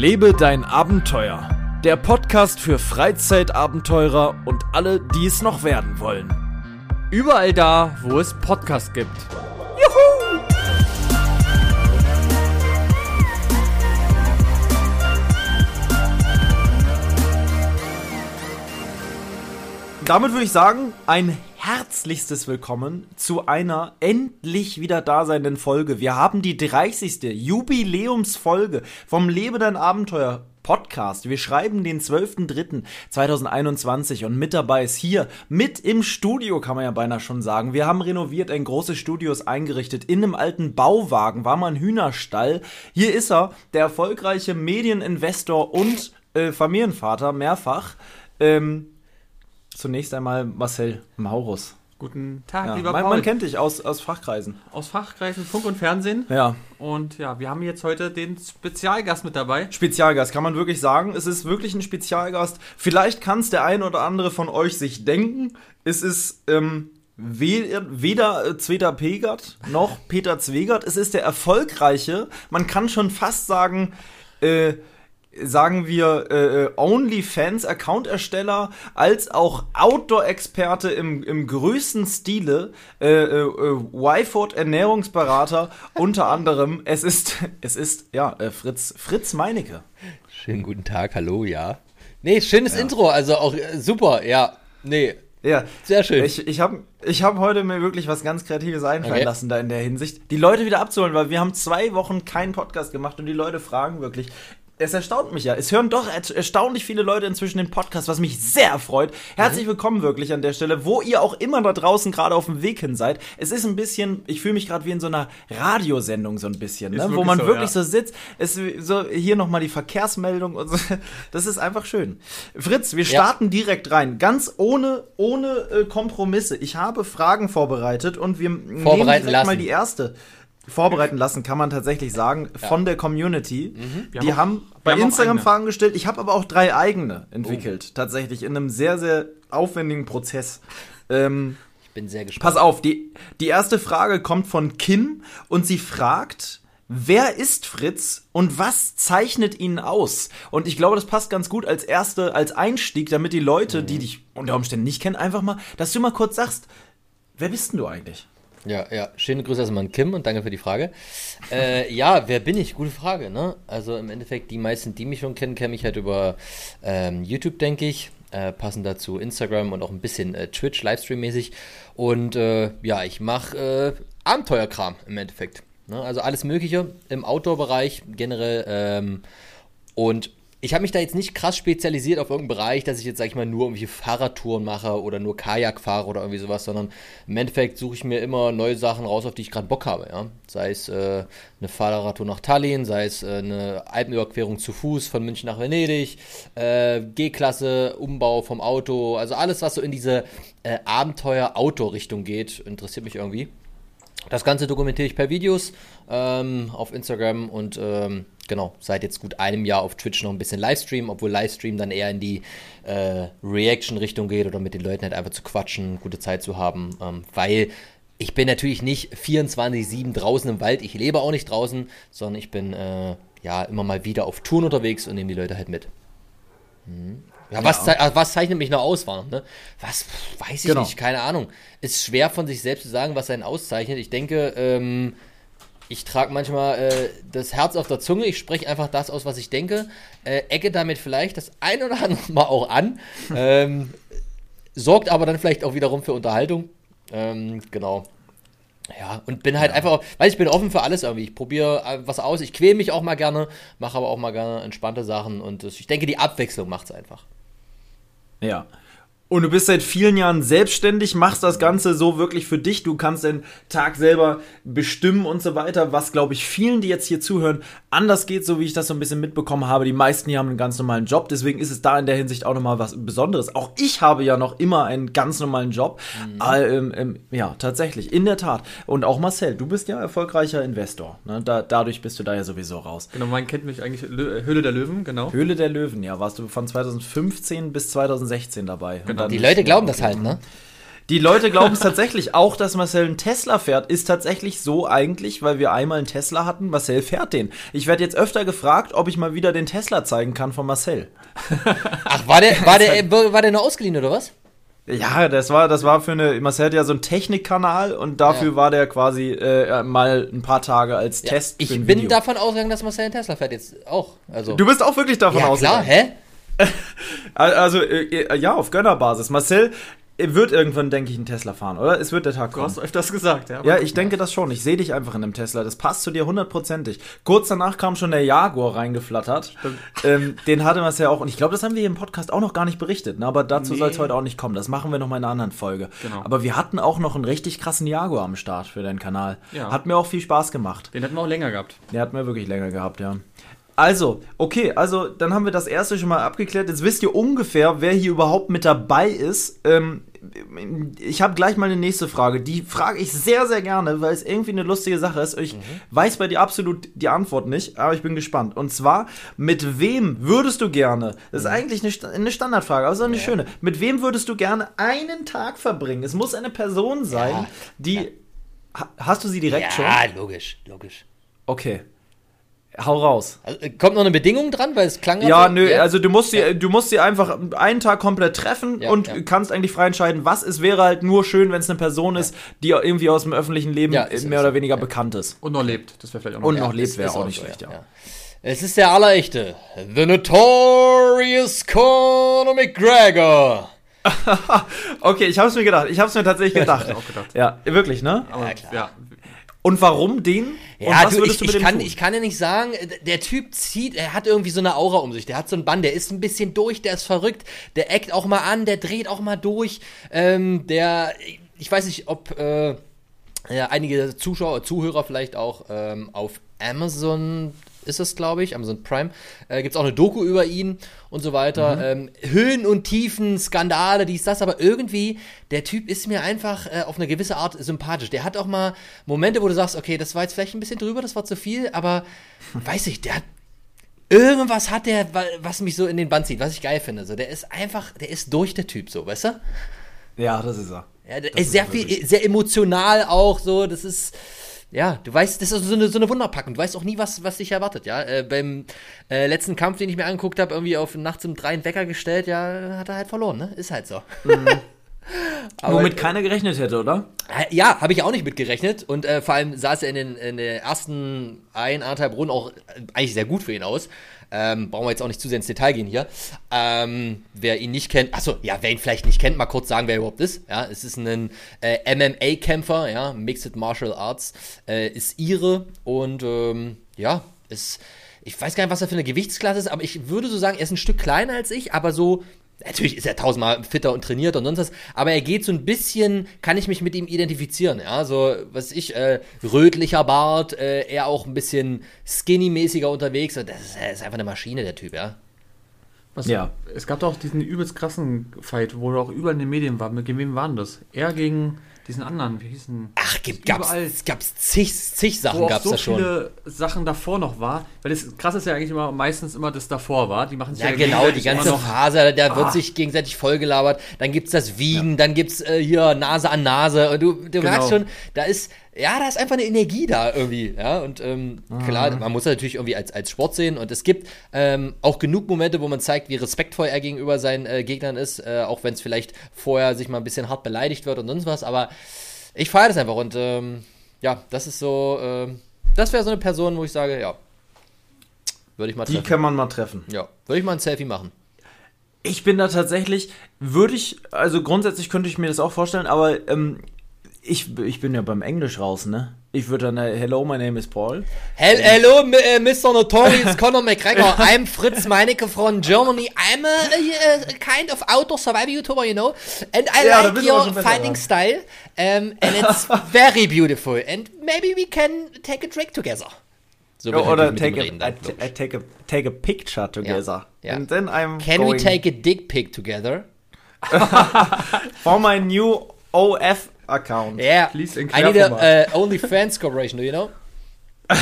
Lebe dein Abenteuer. Der Podcast für Freizeitabenteurer und alle, die es noch werden wollen. Überall da, wo es Podcasts gibt. Damit würde ich sagen, ein herzlichstes Willkommen zu einer endlich wieder daseinenden Folge. Wir haben die 30. Jubiläumsfolge vom Lebe dein Abenteuer Podcast. Wir schreiben den 12.03.2021 und mit dabei ist hier, mit im Studio, kann man ja beinahe schon sagen. Wir haben renoviert, ein großes Studio ist eingerichtet. In einem alten Bauwagen war mal ein Hühnerstall. Hier ist er, der erfolgreiche Medieninvestor und äh, Familienvater, mehrfach. Ähm, zunächst einmal Marcel Maurus. Guten Tag, Ja, lieber man, Paul. man kennt dich aus, aus Fachkreisen. Aus Fachkreisen Funk und Fernsehen. Ja. Und ja, wir haben jetzt heute den Spezialgast mit dabei. Spezialgast, kann man wirklich sagen. Es ist wirklich ein Spezialgast. Vielleicht kann es der ein oder andere von euch sich denken. Es ist ähm, we weder äh, Zweter Pegert noch Peter Zwegert. Es ist der erfolgreiche, man kann schon fast sagen, äh, sagen wir, äh, OnlyFans-Account-Ersteller als auch Outdoor-Experte im, im größten Stile, äh, äh, Y-Food Ernährungsberater unter anderem. Es ist, es ist, ja, äh, Fritz, Fritz Meinecke. Schönen guten Tag, hallo, ja. Nee, schönes Intro, also auch äh, super, ja. Nee, Ja, Sehr schön. Ich, ich habe ich hab heute mir wirklich was ganz Kreatives einfallen Okay. lassen da in der Hinsicht. Die Leute wieder abzuholen, weil wir haben zwei Wochen keinen Podcast gemacht und die Leute fragen wirklich. Es erstaunt mich ja. Es hören doch er- erstaunlich viele Leute inzwischen den Podcast, was mich sehr freut. Herzlich Mhm. willkommen wirklich an der Stelle, wo ihr auch immer da draußen gerade auf dem Weg hin seid. Es ist ein bisschen, ich fühle mich gerade wie in so einer Radiosendung so ein bisschen, ne? Wo man so, wirklich ja. so sitzt. Es, so, hier nochmal die Verkehrsmeldung und so. Das ist einfach schön. Fritz, wir Ja. starten direkt rein. Ganz ohne, ohne äh, Kompromisse. Ich habe Fragen vorbereitet und wir nehmen Vorbereiten direkt mal lassen. die erste. Vorbereiten lassen, kann man tatsächlich sagen, von der Community. Wir Die haben auch- bei haben Instagram. Fragen gestellt. Ich habe aber auch drei eigene Oh. entwickelt. Tatsächlich in einem sehr, sehr aufwendigen Prozess. Ähm, ich bin sehr gespannt. Pass auf, die, die erste Frage kommt von Kim und sie fragt, wer ist Fritz und was zeichnet ihn aus? Und ich glaube, das passt ganz gut als erste, als Einstieg, damit die Leute, die dich unter Umständen nicht kennen, einfach mal, dass du mal kurz sagst, wer bist denn du eigentlich? Ja, ja, schöne Grüße erstmal an Kim und danke für die Frage. Äh, ja, wer bin ich? Gute Frage, ne? Also im Endeffekt, die meisten, die mich schon kennen, kennen mich halt über ähm, YouTube, denke ich. Äh, passend dazu Instagram und auch ein bisschen äh, Twitch, Livestream-mäßig. Und äh, ja, ich mache äh, Abenteuerkram im Endeffekt. Ne? Also alles Mögliche im Outdoor-Bereich generell. Ähm, und ich habe mich da jetzt nicht krass spezialisiert auf irgendeinen Bereich, dass ich jetzt, sag ich mal, nur irgendwie Fahrradtouren mache oder nur Kajak fahre oder irgendwie sowas, sondern im Endeffekt suche ich mir immer neue Sachen raus, auf die ich gerade Bock habe, ja. Sei es äh, eine Fahrradtour nach Tallinn, sei es äh, eine Alpenüberquerung zu Fuß von München nach Venedig, äh, G-Klasse, Umbau vom Auto, also alles, was so in diese äh, Abenteuer-Outdoor-Richtung geht, interessiert mich irgendwie. Das Ganze dokumentiere ich per Videos ähm, auf Instagram und ähm, genau, seit jetzt gut einem Jahr auf Twitch noch ein bisschen Livestream, obwohl Livestream dann eher in die äh, Reaction-Richtung geht oder mit den Leuten halt einfach zu quatschen, gute Zeit zu haben, ähm, weil ich bin natürlich nicht 24-7 draußen im Wald, ich lebe auch nicht draußen, sondern ich bin äh, ja immer mal wieder auf Touren unterwegs und nehme die Leute halt mit. Hm. Ja, was, ah, was zeichnet mich noch aus, war, ne? Was weiß ich Genau. nicht, keine Ahnung. Ist schwer von sich selbst zu sagen, was einen auszeichnet. Ich denke, ähm, ich trage manchmal äh, das Herz auf der Zunge, ich spreche einfach das aus, was ich denke, äh, ecke damit vielleicht das ein oder andere Mal auch an, ähm, sorgt aber dann vielleicht auch wiederum für Unterhaltung. Ähm, genau. Ja, und bin halt einfach, weil ich bin offen für alles irgendwie. Ich probiere äh, was aus, ich quäle mich auch mal gerne, mache aber auch mal gerne entspannte Sachen und ich denke, die Abwechslung macht's einfach. Ja. Und du bist seit vielen Jahren selbstständig, machst das Ganze so wirklich für dich. Du kannst den Tag selber bestimmen und so weiter, was, glaube ich, vielen, die jetzt hier zuhören, anders geht, so wie ich das so ein bisschen mitbekommen habe. Die meisten hier haben einen ganz normalen Job, deswegen ist es da in der Hinsicht auch nochmal was Besonderes. Auch ich habe ja noch immer einen ganz normalen Job. Äh, ähm, ähm, ja, tatsächlich, in der Tat. Und auch Marcel, du bist ja erfolgreicher Investor. Ne? Da, dadurch bist du da ja sowieso raus. Genau, man kennt mich eigentlich Lö Höhle der Löwen, genau. Höhle der Löwen, ja, warst du von 2015 bis 2016 dabei. Und Genau. dann- Die Leute glauben das halt, ne? Die Leute glauben es tatsächlich. Auch, dass Marcel einen Tesla fährt, ist tatsächlich so eigentlich, weil wir einmal einen Tesla hatten. Marcel fährt den. Ich werde jetzt öfter gefragt, ob ich mal wieder den Tesla zeigen kann von Marcel. Ach, war der, war der, war der nur ausgeliehen oder was? Ja, das war, das war für eine, Marcel hat ja so einen Technikkanal und dafür Ja. war der quasi äh, mal ein paar Tage als Ja, Test. ich bin davon ausgegangen, dass Marcel einen Tesla fährt jetzt auch. Also. Du bist auch wirklich davon ja, klar, ausgegangen. hä? Also, äh, ja, auf Gönnerbasis. Marcel wird irgendwann, denke ich, einen Tesla fahren, oder? Es wird der Tag Du kommen. hast öfters gesagt, ja. Ja, ich denke das schon. Ich sehe dich einfach in einem Tesla. Das passt zu dir hundertprozentig. Kurz danach kam schon der Jaguar reingeflattert. Ähm, den hatte Marcel auch. Und ich glaube, das haben wir hier im Podcast auch noch gar nicht berichtet. Ne? Aber dazu Nee. soll es heute auch nicht kommen. Das machen wir noch mal in einer anderen Folge. Genau. Aber wir hatten auch noch einen richtig krassen Jaguar am Start für deinen Kanal. Ja. Hat mir auch viel Spaß gemacht. Den hätten wir auch länger gehabt. Der hat mir wirklich länger gehabt, ja. Also, okay, also dann haben wir das erste schon mal abgeklärt. Jetzt wisst ihr ungefähr, wer hier überhaupt mit dabei ist. Ähm, ich habe gleich mal eine nächste Frage. Die frage ich sehr, sehr gerne, weil es irgendwie eine lustige Sache ist. Ich weiß bei dir absolut die Antwort nicht, aber ich bin gespannt. Und zwar, mit wem würdest du gerne, das ist eigentlich eine, eine Standardfrage, aber so eine schöne, mit wem würdest du gerne einen Tag verbringen? Es muss eine Person sein, Ja. die... Ha- Hast du sie direkt schon? Ja, logisch, logisch. Okay. Hau raus. Also, äh, kommt noch eine Bedingung dran, weil es klang Ja, so- nö, also du musst sie, du musst sie einfach einen Tag komplett treffen Ja, und ja. kannst eigentlich frei entscheiden, was es wäre halt nur schön, wenn es eine Person ist, die irgendwie aus dem öffentlichen Leben Ja, ist- mehr oder weniger ja. bekannt ist. Und noch lebt. Das wäre vielleicht auch noch. Und Ja. noch lebt, wäre ist auch nicht so, schlecht, ja. Es ist der allerechte. The Notorious Conor McGregor. Okay, ich hab's mir gedacht. Ich hab's mir tatsächlich gedacht. auch gedacht. Ja, wirklich, ne? Aber, Ja, klar. Und warum den? Ja, was du, würdest ich, du mit ich, kann, tun? ich kann ja nicht sagen, äh, der Typ zieht, er hat irgendwie so eine Aura um sich, der hat so ein Bann, der ist ein bisschen durch, der ist verrückt, der eckt auch mal an, der dreht auch mal durch, ähm, der, ich weiß nicht, ob äh, ja, einige Zuschauer, Zuhörer vielleicht auch ähm, auf Amazon ist es, glaube ich, Amazon Prime, äh, gibt es auch eine Doku über ihn und so weiter. Ähm, Höhen und Tiefen, Skandale, dies, das, aber irgendwie, der Typ ist mir einfach äh, auf eine gewisse Art sympathisch. Der hat auch mal Momente, wo du sagst, okay, das war jetzt vielleicht ein bisschen drüber, das war zu viel, aber weiß ich, der hat irgendwas hat der, wa- was mich so in den Bann zieht, was ich geil finde. So, der ist einfach, der ist durch der Typ, so, weißt du? Ja, das ist er. Ja, Das ist ist sehr er viel, sehr emotional auch so. Das ist, ja, du weißt, das ist so eine, so eine Wunderpackung. Du weißt auch nie, was, was dich erwartet, ja. Äh, beim äh, letzten Kampf, den ich mir angeguckt habe, irgendwie auf nachts um drei einen Wecker gestellt, ja, hat er halt verloren, ne? Ist halt so. Aber- Womit keiner gerechnet hätte, oder? Äh, Ja, habe ich auch nicht mitgerechnet. Und äh, vor allem sah es in den, in den ersten ein, anderthalb Runden auch äh, eigentlich sehr gut für ihn aus. Ähm, brauchen wir jetzt auch nicht zu sehr ins Detail gehen hier. Ähm, wer ihn nicht kennt, achso, ja, wer ihn vielleicht nicht kennt, mal kurz sagen, wer er überhaupt ist. Ja, es ist ein äh, MMA-Kämpfer, ja, Mixed Martial Arts, äh, ist ihre und ähm, ja, ist, ich weiß gar nicht, was er für eine Gewichtsklasse ist, aber ich würde so sagen, er ist ein Stück kleiner als ich, aber so Natürlich ist er tausendmal fitter und trainiert und sonst was, aber er geht so ein bisschen, kann ich mich mit ihm identifizieren, ja, so, was weiß ich, äh, rötlicher Bart, äh, er auch ein bisschen skinny-mäßiger unterwegs, das ist, ist einfach eine Maschine, der Typ, ja. Was, Ja. Es gab doch auch diesen übelst krassen Fight, wo er auch überall in den Medien war. Mit wem waren das? Er gegen diesen anderen, wie hießen? Ach, gibt, gab's, Überall. gab's zig, zig Sachen gab's so da schon. viele Sachen davor noch war. Weil das krass ist ja eigentlich immer meistens immer das davor war. Die machen sich Ja, genau, die ganze Phase, da wird Ah. sich gegenseitig vollgelabert. Dann gibt's das Wiegen, dann gibt's äh, hier Nase an Nase. Und du, du merkst schon, da ist, ja, da ist einfach eine Energie da irgendwie. Ja, und ähm, klar, man muss das natürlich irgendwie als, als Sport sehen. Und es gibt ähm, auch genug Momente, wo man zeigt, wie respektvoll er gegenüber seinen äh, Gegnern ist, äh, auch wenn es vielleicht vorher sich mal ein bisschen hart beleidigt wird und sonst was. Aber ich feiere das einfach. Und ähm, ja, das ist so, ähm, das wäre so eine Person, wo ich sage, ja, würde ich mal Die treffen. kann man mal treffen. Ja, würde ich mal ein Selfie machen. Ich bin da tatsächlich, würde ich, also grundsätzlich könnte ich mir das auch vorstellen, aber ähm, ich, ich bin ja beim Englisch raus, ne? Ich würde dann, äh, hello, my name is Paul. Hel hello, m- äh, Mr. Notorious Conor McGregor. I'm Fritz Meinecke from Germany. I'm a, a, a kind of outdoor survival YouTuber, you know. And I Ja, like your fighting dran. style. Um, and it's very beautiful. And maybe we can take a drink together. So ich Oder take a, reden I, dann, I take a, take a picture together. Ja. And then I'm Can we going take a dick pic together? for my new OF account. Yeah. Please I need a uh, OnlyFans corporation, do you know?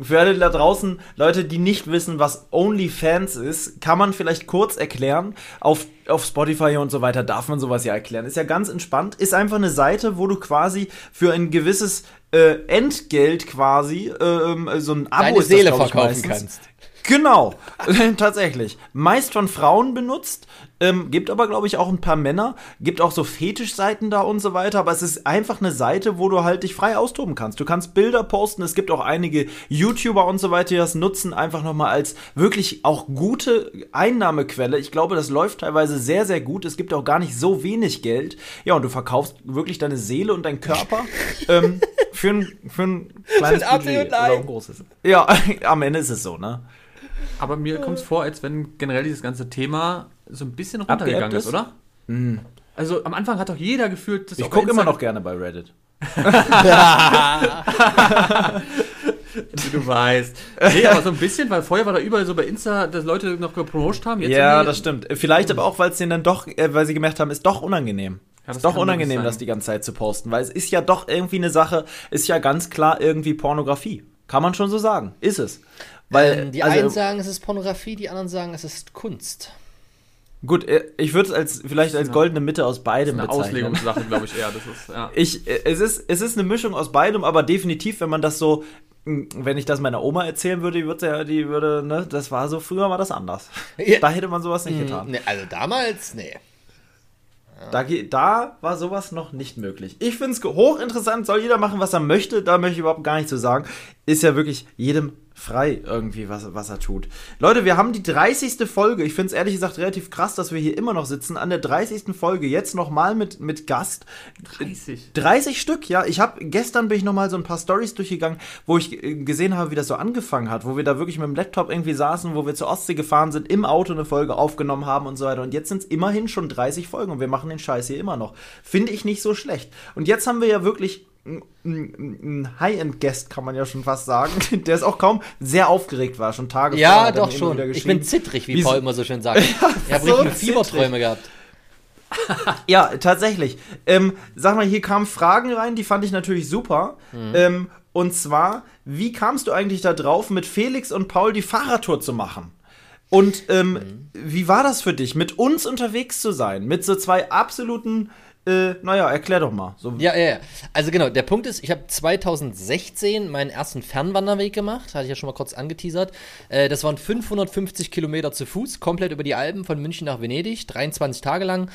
für alle da draußen, Leute, die nicht wissen, was OnlyFans ist, kann man vielleicht kurz erklären. Auf, auf Spotify und so weiter darf man sowas ja erklären. Ist ja ganz entspannt. Ist einfach eine Seite, wo du quasi für ein gewisses äh, Entgelt quasi äh, so ein Abo Deine ist Seele das, verkaufen meistens. kannst. Genau, tatsächlich. Meist von Frauen benutzt, ähm, gibt aber, glaube ich, auch ein paar Männer, gibt auch so Fetischseiten da und so weiter, aber es ist einfach eine Seite, wo du halt dich frei austoben kannst. Du kannst Bilder posten, es gibt auch einige YouTuber und so weiter, die das nutzen, einfach nochmal als wirklich auch gute Einnahmequelle. Ich glaube, das läuft teilweise sehr, sehr gut. Es gibt auch gar nicht so wenig Geld. Ja, und du verkaufst wirklich deine Seele und deinen Körper ähm, für ein, für ein kleines Für ein Budget oder ein großes. Ja, am Ende ist es so, ne? Aber mir kommt es vor, als wenn generell dieses ganze Thema so ein bisschen runtergegangen Abgeebbt ist, oder? Also am Anfang hat doch jeder gefühlt, dass Ich gucke immer noch gerne bei Reddit. du weißt. Nee, aber so ein bisschen, weil vorher war da überall so bei Insta, dass Leute noch gepromotet haben. Ja, das stimmt. Vielleicht aber auch, weil es denen dann doch, äh, weil sie gemerkt haben, ist doch unangenehm. Ja, das ist doch unangenehm, das die ganze Zeit zu posten, weil es ist ja doch irgendwie eine Sache, ist ja ganz klar irgendwie Pornografie. Kann man schon so sagen. Ist es. Weil, Ähm, die also, einen sagen, es ist Pornografie, die anderen sagen, es ist Kunst. gut, äh, ich würde es als, vielleicht als goldene Mitte aus beidem eine bezeichnen. Auslegungssache, glaube ich eher. Das ist, ja. Ich, äh, es, ist, es ist eine Mischung aus beidem, aber definitiv, wenn man das so, mh, wenn ich das meiner Oma erzählen würde, die würde, die würde, ne, das war so, früher war das anders. Ja. Da hätte man sowas nicht getan. Nee, also damals, nee. Da, da war sowas noch nicht möglich. Ich finde es hochinteressant, soll jeder machen, was er möchte, da möchte ich überhaupt gar nicht zu sagen. Ist ja wirklich jedem frei irgendwie, was, was er tut. Leute, wir haben die 30. Folge. Ich finde es ehrlich gesagt relativ krass, dass wir hier immer noch sitzen. An der 30. Folge, jetzt nochmal mit, mit Gast. 30. 30 Stück, ja. Ich habe gestern bin ich noch mal so ein paar Stories durchgegangen, wo ich äh, gesehen habe, wie das so angefangen hat, wo wir da wirklich mit dem Laptop irgendwie saßen, wo wir zur Ostsee gefahren sind, im Auto eine Folge aufgenommen haben und so weiter. Und jetzt sind es immerhin schon 30 Folgen und wir machen den Scheiß hier immer noch. Finde ich nicht so schlecht. Und jetzt haben wir ja wirklich ein High-End-Guest, kann man ja schon fast sagen, der ist auch kaum sehr aufgeregt war, schon Tage Ja, doch schon. Ich bin zittrig, wie Wie Paul immer so schön sagt. ich habe so richtig Fieberträume gehabt. Ja, tatsächlich. Ähm, sag mal, hier kamen Fragen rein, die fand ich natürlich super. Ähm, und zwar, wie kamst du eigentlich da drauf, mit Felix und Paul die Fahrradtour zu machen? Und ähm, wie war das für dich, mit uns unterwegs zu sein? Mit so zwei absoluten, äh, naja, erklär doch mal. So, Ja, ja, ja. Also genau, der Punkt ist, ich habe 2016 meinen ersten Fernwanderweg gemacht, hatte ich ja schon mal kurz angeteasert. Äh, das waren 550 Kilometer zu Fuß, komplett über die Alpen von München nach Venedig, 23 Tage lang.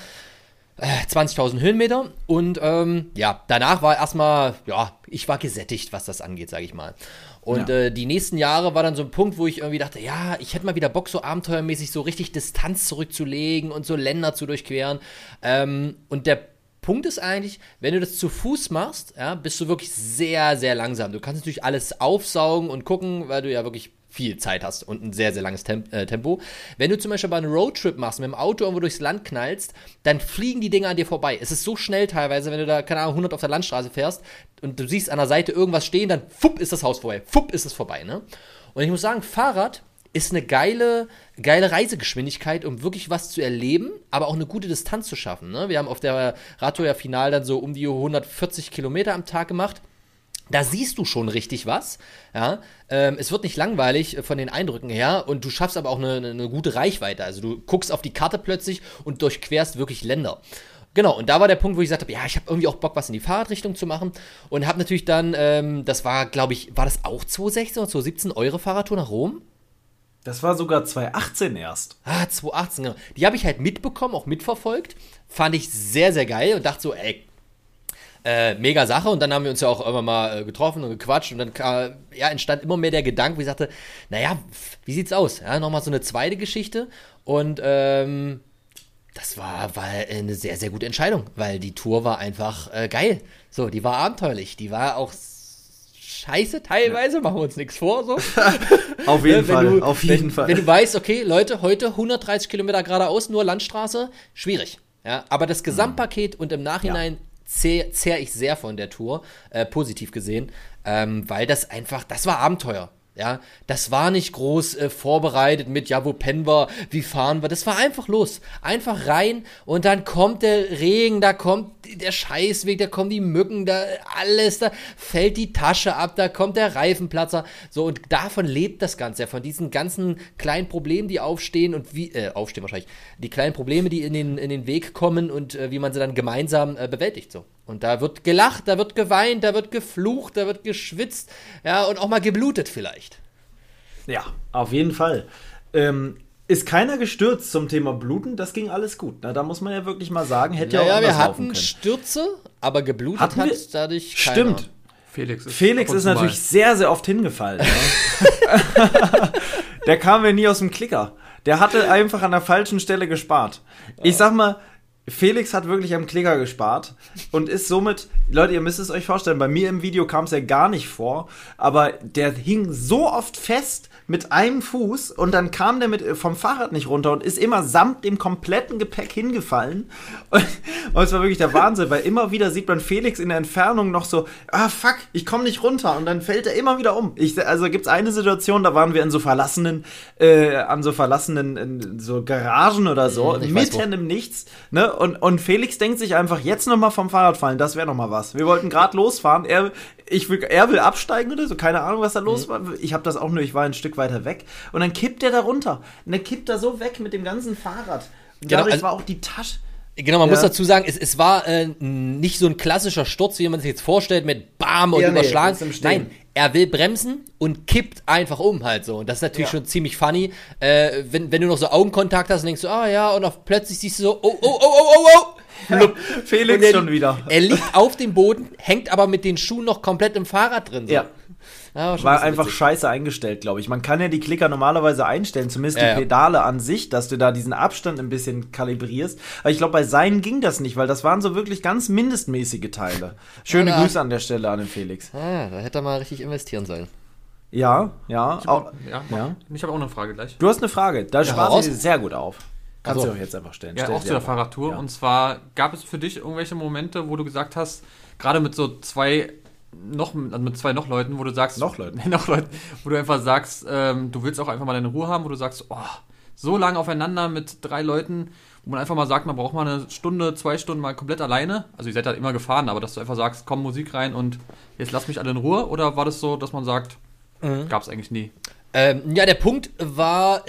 äh, 20.000 Höhenmeter und ähm, ja, danach war erstmal, ja, ich war gesättigt, was das angeht, sage ich mal. Und Ja. äh, die nächsten Jahre war dann so ein Punkt, wo ich irgendwie dachte, ja, ich hätte mal wieder Bock, so abenteuermäßig so richtig Distanz zurückzulegen und so Länder zu durchqueren. Ähm, und der Punkt ist eigentlich, wenn du das zu Fuß machst, ja, bist du wirklich sehr, sehr langsam. Du kannst natürlich alles aufsaugen und gucken, weil du ja wirklich viel Zeit hast und ein sehr, sehr langes äh, Tempo. Wenn du zum Beispiel bei einem Roadtrip machst, mit dem Auto irgendwo durchs Land knallst, dann fliegen die Dinge an dir vorbei. Es ist so schnell teilweise, wenn du da, keine Ahnung, 100 auf der Landstraße fährst und du siehst an der Seite irgendwas stehen, dann fupp ist das Haus vorbei. Fupp ist es vorbei, ne? Und ich muss sagen, Fahrrad ist eine geile, geile Reisegeschwindigkeit, um wirklich was zu erleben, aber auch eine gute Distanz zu schaffen. Ne? Wir haben auf der Radtour ja final dann so um die 140 Kilometer am Tag gemacht. Da siehst du schon richtig was. Ja? Ähm, es wird nicht langweilig äh, von den Eindrücken her und du schaffst aber auch eine, eine, gute Reichweite. Also du guckst auf die Karte plötzlich und durchquerst wirklich Länder. Genau, und da war der Punkt, wo ich gesagt habe, ja, ich habe irgendwie auch Bock, was in die Fahrradrichtung zu machen. Und habe natürlich dann, ähm, das war, glaube ich, war das auch 2016 oder 2017 eure Fahrradtour nach Rom? Das war sogar 2018 erst. Ah, 2018, genau. Die habe ich halt mitbekommen, auch mitverfolgt. Fand ich sehr, sehr geil und dachte so, ey, äh, mega Sache. Und dann haben wir uns ja auch irgendwann mal äh, getroffen und gequatscht. Und dann kam, ja, entstand immer mehr der Gedanke, wo ich sagte, naja, wie sieht's aus? Ja, nochmal so eine zweite Geschichte. Und ähm, das war, war eine sehr, sehr gute Entscheidung, weil die Tour war einfach äh, geil. So, die war abenteuerlich. Die war auch scheiße teilweise, machen wir uns nichts vor. So. Auf jeden Ne, Fall, du, auf jeden wenn, Fall. Wenn du weißt, okay, Leute, heute 130 Kilometer geradeaus, nur Landstraße, schwierig. Ja, aber das Gesamtpaket und im Nachhinein zehr, zehr ich sehr von der Tour, äh, positiv gesehen, ähm, weil das einfach, das war Abenteuer. Ja, das war nicht groß äh, vorbereitet mit, ja, wo pennen wir, wie fahren wir. Das war einfach los. Einfach rein und dann kommt der Regen, da kommt der Scheißweg, da kommen die Mücken, da alles, da fällt die Tasche ab, da kommt der Reifenplatzer. So, und davon lebt das Ganze, von diesen ganzen kleinen Problemen, die aufstehen und wie, äh, aufstehen wahrscheinlich, die kleinen Probleme, die in den, in den Weg kommen und äh, wie man sie dann gemeinsam äh, bewältigt. So. Und da wird gelacht, da wird geweint, da wird geflucht, da wird geschwitzt, ja, und auch mal geblutet vielleicht. Ja, auf jeden Fall. Ähm, ist keiner gestürzt zum Thema Bluten, das ging alles gut. Na, da muss man ja wirklich mal sagen, hätte ja, Ja, auch ja, wir hatten können. Stürze, aber geblutet Hatten wir- hat dadurch keiner. Stimmt. Felix ist, Felix ist zu mal- natürlich sehr, sehr oft hingefallen. Ja. der kam ja nie aus dem Klicker. Der hatte einfach an der falschen Stelle gespart. Ich sag mal, Felix hat wirklich am Klicker gespart und ist somit, Leute, ihr müsst es euch vorstellen, bei mir im Video kam es ja gar nicht vor, aber der hing so oft fest mit einem Fuß und dann kam der mit vom Fahrrad nicht runter und ist immer samt dem kompletten Gepäck hingefallen. Und, und es war wirklich der Wahnsinn, weil immer wieder sieht man Felix in der Entfernung noch so, ah fuck, ich komme nicht runter und dann fällt er immer wieder um. Ich, also gibt's eine Situation, da waren wir in so verlassenen, äh, an so verlassenen in so Garagen oder so, Hm, ich mitten im Nichts, ne? Und, und Felix denkt sich einfach, jetzt nochmal vom Fahrrad fallen, das wäre nochmal was. Wir wollten gerade losfahren, er, ich will, er will absteigen oder so, keine Ahnung, was da los Mhm. war. Ich habe das auch nur, ich war ein Stück weiter weg. Und dann kippt er da runter. Und dann kippt er so weg mit dem ganzen Fahrrad. Und Genau, dadurch also- war auch die Tasche. Genau, man Ja. muss dazu sagen, es, es war äh, nicht so ein klassischer Sturz, wie man sich jetzt vorstellt, mit Bam und Ja, nee, überschlagen. Stehen. Nein, er will bremsen und kippt einfach um halt so. Und das ist natürlich Ja. schon ziemlich funny. Äh, wenn, wenn du noch so Augenkontakt hast und denkst ah ja, und auf plötzlich siehst du so, oh, oh, oh, oh, oh, oh. Felix er- schon wieder. Er liegt auf dem Boden, hängt aber mit den Schuhen noch komplett im Fahrrad drin. So. Ja. Ja, War einfach witzig. scheiße eingestellt, glaube ich. Man kann ja die Klicker normalerweise einstellen, zumindest Ja, ja. die Pedale an sich, dass du da diesen Abstand ein bisschen kalibrierst. Aber ich glaube, bei seinen ging das nicht, weil das waren so wirklich ganz mindestmäßige Teile. Schöne Ja, da- Grüße an der Stelle an den Felix. Ah, da hätte er mal richtig investieren sollen. Ja, ja. Ich Auch, habe ja, ja. Ich hab auch eine Frage gleich. Du hast eine Frage. Da hau spart raus. sie sehr gut auf. Kannst Ach so. du auch jetzt einfach stellen. Ja, Stell auch zu der. Fahrradtour. Ja. Und zwar gab es für dich irgendwelche Momente, wo du gesagt hast, gerade mit so zwei noch also mit zwei noch Leuten, wo du sagst, Noch Leuten? noch Leuten, wo du einfach sagst, ähm, du willst auch einfach mal deine Ruhe haben, wo du sagst, oh, so lange aufeinander mit drei Leuten, wo man einfach mal sagt, man braucht mal eine Stunde, zwei Stunden mal komplett alleine. Also ihr seid halt immer gefahren, aber dass du einfach sagst, komm Musik rein und jetzt lass mich alle in Ruhe. Oder war das so, dass man sagt, gab es eigentlich nie? Ähm, ja, der Punkt war,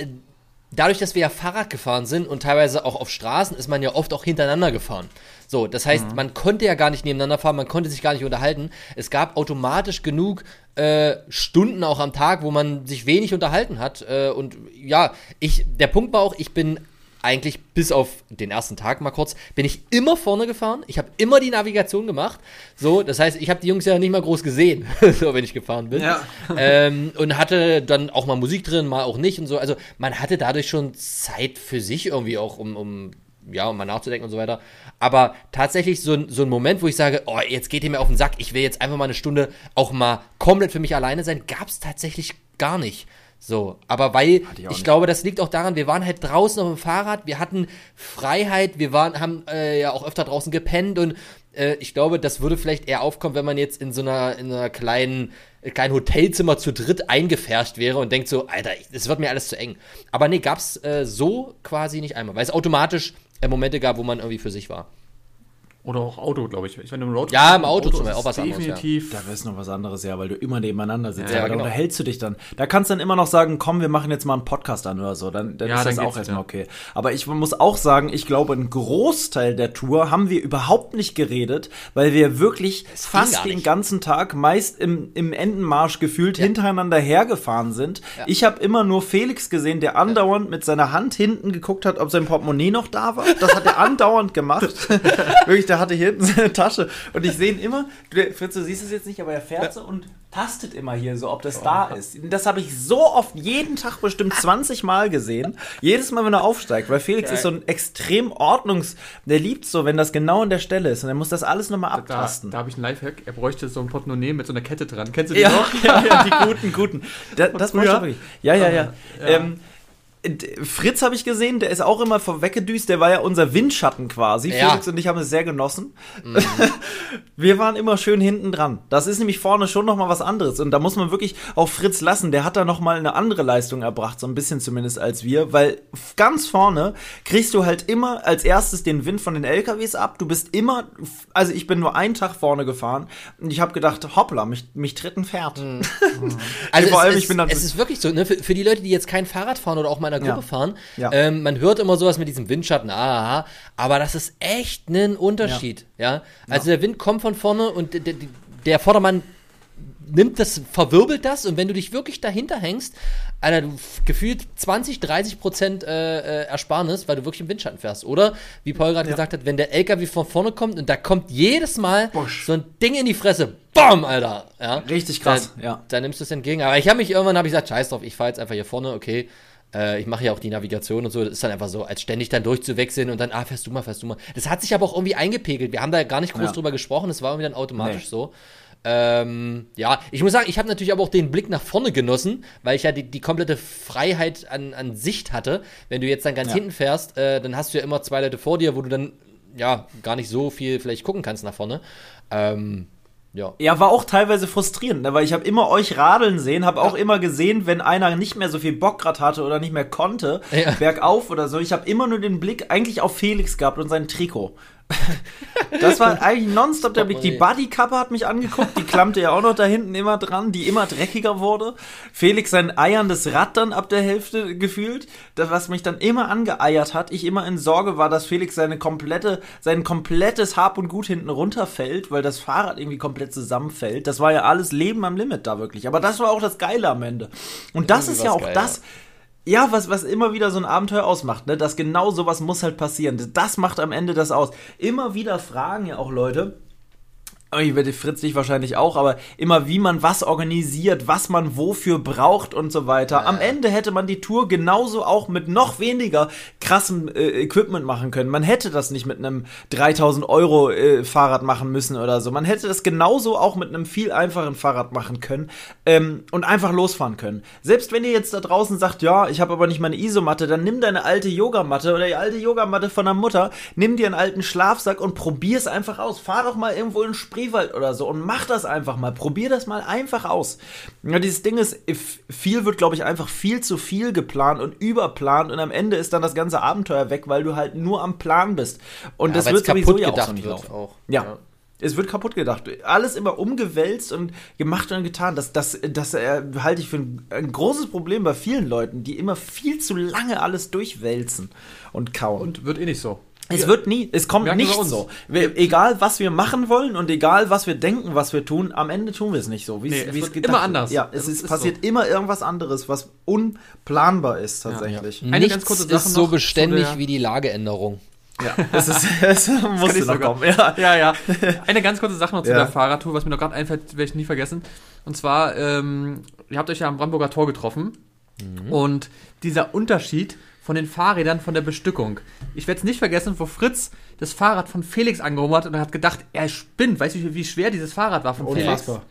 dadurch, dass wir ja Fahrrad gefahren sind und teilweise auch auf Straßen, ist man ja oft auch hintereinander gefahren. So, das heißt, man konnte ja gar nicht nebeneinander fahren, man konnte sich gar nicht unterhalten. Es gab automatisch genug äh, Stunden auch am Tag, wo man sich wenig unterhalten hat. Äh, und ja, ich, der Punkt war auch, ich bin eigentlich bis auf den ersten Tag mal kurz, bin ich immer vorne gefahren. Ich habe immer die Navigation gemacht. So, das heißt, ich habe die Jungs ja nicht mal groß gesehen, so wenn ich gefahren bin. Ja. Ähm, und hatte dann auch mal Musik drin, mal auch nicht und so. Also man hatte dadurch schon Zeit für sich irgendwie auch, um, um ja, um mal nachzudenken und so weiter. Aber tatsächlich so, ein- so ein Moment, wo ich sage, oh, jetzt geht ihr mir auf den Sack, ich will jetzt einfach mal eine Stunde auch mal komplett für mich alleine sein, gab es tatsächlich gar nicht. So, aber weil ich ich, glaube, das liegt auch daran, wir waren halt draußen auf dem Fahrrad, wir hatten Freiheit, wir waren, haben äh, ja auch öfter draußen gepennt und äh, ich glaube, das würde vielleicht eher aufkommen, wenn man jetzt in so einer, in einer kleinen, äh, kleinen Hotelzimmer zu dritt eingefärscht wäre und denkt so, Alter, das wird mir alles zu eng. Aber nee, gab's äh, so quasi nicht einmal, weil es automatisch äh, Momente gab, wo man irgendwie für sich war. Oder auch Auto, glaube ich. Ich meine, im Road Ja, im Auto zum ist Beispiel, auch was anderes, ja. Definitiv. Da wäre noch was anderes, ja, weil du immer nebeneinander sitzt. Ja, aber da genau. unterhältst du dich dann. Da kannst du dann immer noch sagen, komm, wir machen jetzt mal einen Podcast an oder so. Dann, dann Ja, ist das dann auch geht's, erstmal ja. okay. Aber ich muss auch sagen, ich glaube, ein Großteil der Tour haben wir überhaupt nicht geredet, weil wir wirklich ging fast den ganzen Tag meist im, im Endenmarsch gefühlt hintereinander hergefahren sind. Ich habe immer nur Felix gesehen, der andauernd mit seiner Hand hinten geguckt hat, ob sein Portemonnaie noch da war. Das hat er andauernd gemacht. Wirklich, der hatte hier hinten seine Tasche. Und ich sehe ihn immer, du, Fritz, du siehst es jetzt nicht, aber er fährt so und tastet immer hier so, ob das da ist. Das habe ich so oft, jeden Tag bestimmt 20 Mal gesehen. Jedes Mal, wenn er aufsteigt, weil Felix ist so ein extrem Ordnungs... Der liebt so, wenn das genau an der Stelle ist. Und er muss das alles nochmal Da, abtasten. da habe ich einen Lifehack. Er bräuchte so ein Portemonnaie mit so einer Kette dran. Kennst du die Ja, noch? ja, ja, die guten, guten. Da, das brauchst du wirklich. Ja, ja, ja. Ja. Ähm, Fritz habe ich gesehen, der ist auch immer vorweggedüst, der war ja unser Windschatten quasi. Ja. Felix und ich haben es sehr genossen. Wir waren immer schön hinten dran. Das ist nämlich vorne schon noch mal was anderes und da muss man wirklich auch Fritz lassen, der hat da noch mal eine andere Leistung erbracht, so ein bisschen zumindest als wir, weil ganz vorne kriegst du halt immer als erstes den Wind von den LKWs ab. Du bist immer also ich bin nur einen Tag vorne gefahren und ich habe gedacht, hoppla, mich, mich tritt ein Pferd. Also Vor es, allem, ist, ich bin dann- es ist wirklich so, ne, für, für die Leute, die jetzt kein Fahrrad fahren oder auch mal einer Gruppe Ja. fahren, Ja. ähm, man hört immer sowas mit diesem Windschatten, aha, aber das ist echt ein Unterschied, ja. Also der Wind kommt von vorne und der, der, der Vordermann nimmt das, verwirbelt das und wenn du dich wirklich dahinter hängst, Alter, du gefühlt 20, 30 Prozent äh, äh, Ersparnis, weil du wirklich im Windschatten fährst. Oder, wie Paul gerade gesagt hat, wenn der LKW von vorne kommt und da kommt jedes Mal Bosch. so ein Ding in die Fresse, BAM, Alter. Ja? Richtig krass, Da, ja. da nimmst du es entgegen. Aber ich habe mich irgendwann, habe ich gesagt, scheiß drauf, ich fahre jetzt einfach hier vorne, okay. Äh, ich mache ja auch die Navigation und so. Das ist dann einfach so, als ständig dann durchzuwechseln und dann, ah, fährst du mal, fährst du mal. Das hat sich aber auch irgendwie eingepegelt. Wir haben da gar nicht groß Ja. drüber gesprochen. Das war irgendwie dann automatisch Nee. so. Ähm, ja, ich muss sagen, ich habe natürlich aber auch den Blick nach vorne genossen, weil ich ja die, die komplette Freiheit an, an Sicht hatte. Wenn du jetzt dann ganz Ja. hinten fährst, äh, dann hast du ja immer zwei Leute vor dir, wo du dann ja gar nicht so viel vielleicht gucken kannst nach vorne. Ähm, ja. Ja, war auch teilweise frustrierend, ne? weil ich habe immer euch radeln sehen, habe auch immer gesehen, wenn einer nicht mehr so viel Bock grad hatte oder nicht mehr konnte, Ja. bergauf oder so. Ich habe immer nur den Blick eigentlich auf Felix gehabt und sein Trikot. Das war eigentlich nonstop der Blick. Die Bodykappe hat mich angeguckt, die klammte ja auch noch da hinten immer dran, die immer dreckiger wurde. Felix sein eierndes Rad dann ab der Hälfte gefühlt, das, was mich dann immer angeeiert hat. Ich immer in Sorge war, dass Felix seine komplette, sein komplettes Hab und Gut hinten runterfällt, weil das Fahrrad irgendwie komplett zusammenfällt. Das war ja alles Leben am Limit da wirklich. Aber das war auch das Geile am Ende. Und das Irgendwie ist ja auch geil, das, ja, was, was immer wieder so ein Abenteuer ausmacht, ne? Dass genau sowas muss halt passieren. Das macht am Ende das aus. Immer wieder fragen ja auch Leute, ich werde Fritz dich wahrscheinlich auch, aber immer wie man was organisiert, was man wofür braucht und so weiter. Am Ende hätte man die Tour genauso auch mit noch weniger krassem äh, Equipment machen können. Man hätte das nicht mit einem 3000 Euro äh, Fahrrad machen müssen oder so. Man hätte das genauso auch mit einem viel einfachen Fahrrad machen können ähm, und einfach losfahren können. Selbst wenn ihr jetzt da draußen sagt, ja, ich habe aber nicht meine Isomatte, dann nimm deine alte Yogamatte oder die alte Yogamatte von der Mutter, nimm dir einen alten Schlafsack und probier es einfach aus. Fahr doch mal irgendwo in den Spreewald oder so und mach das einfach mal. Probier das mal einfach aus. Ja, dieses Ding ist, if- viel wird, glaube ich, einfach viel zu viel geplant und überplant und am Ende ist dann das ganze Abenteuer weg, weil du halt nur am Plan bist. Und das weil's wird sowieso kaputt ja auch gedacht so nicht wird laufen. auch. Ja. Ja. Es wird kaputt gedacht. Alles immer umgewälzt und gemacht und getan. Das, das, das äh, halte ich für ein, ein großes Problem bei vielen Leuten, die immer viel zu lange alles durchwälzen und kauen. Und wird eh nicht so. Es wird nie, es kommt Merken wir nicht uns. so. Wir, egal, was wir machen wollen und egal, was wir denken, was wir tun, am Ende tun wir es nicht so. Wie Nee, es es wie wird immer anders. Ja, es Das ist, ist passiert immer irgendwas anderes, was unplanbar ist tatsächlich. Eine Nichts ganz kurze Sache ist so noch zu beständig der- wie die Lageänderung. Ja, es ist, es musste ich noch sogar. kommen. Ja. Ja, ja. Eine ganz kurze Sache noch zu Ja. der Fahrradtour, was mir noch gerade einfällt, werde ich nie vergessen. Und zwar, ähm, ihr habt euch ja am Brandenburger Tor getroffen. Und dieser Unterschied von den Fahrrädern, von der Bestückung. Ich werde es nicht vergessen, wo Fritz das Fahrrad von Felix angehoben hat und er hat gedacht, er spinnt. Weißt du, wie, schwer dieses Fahrrad war von Felix? Unfassbar.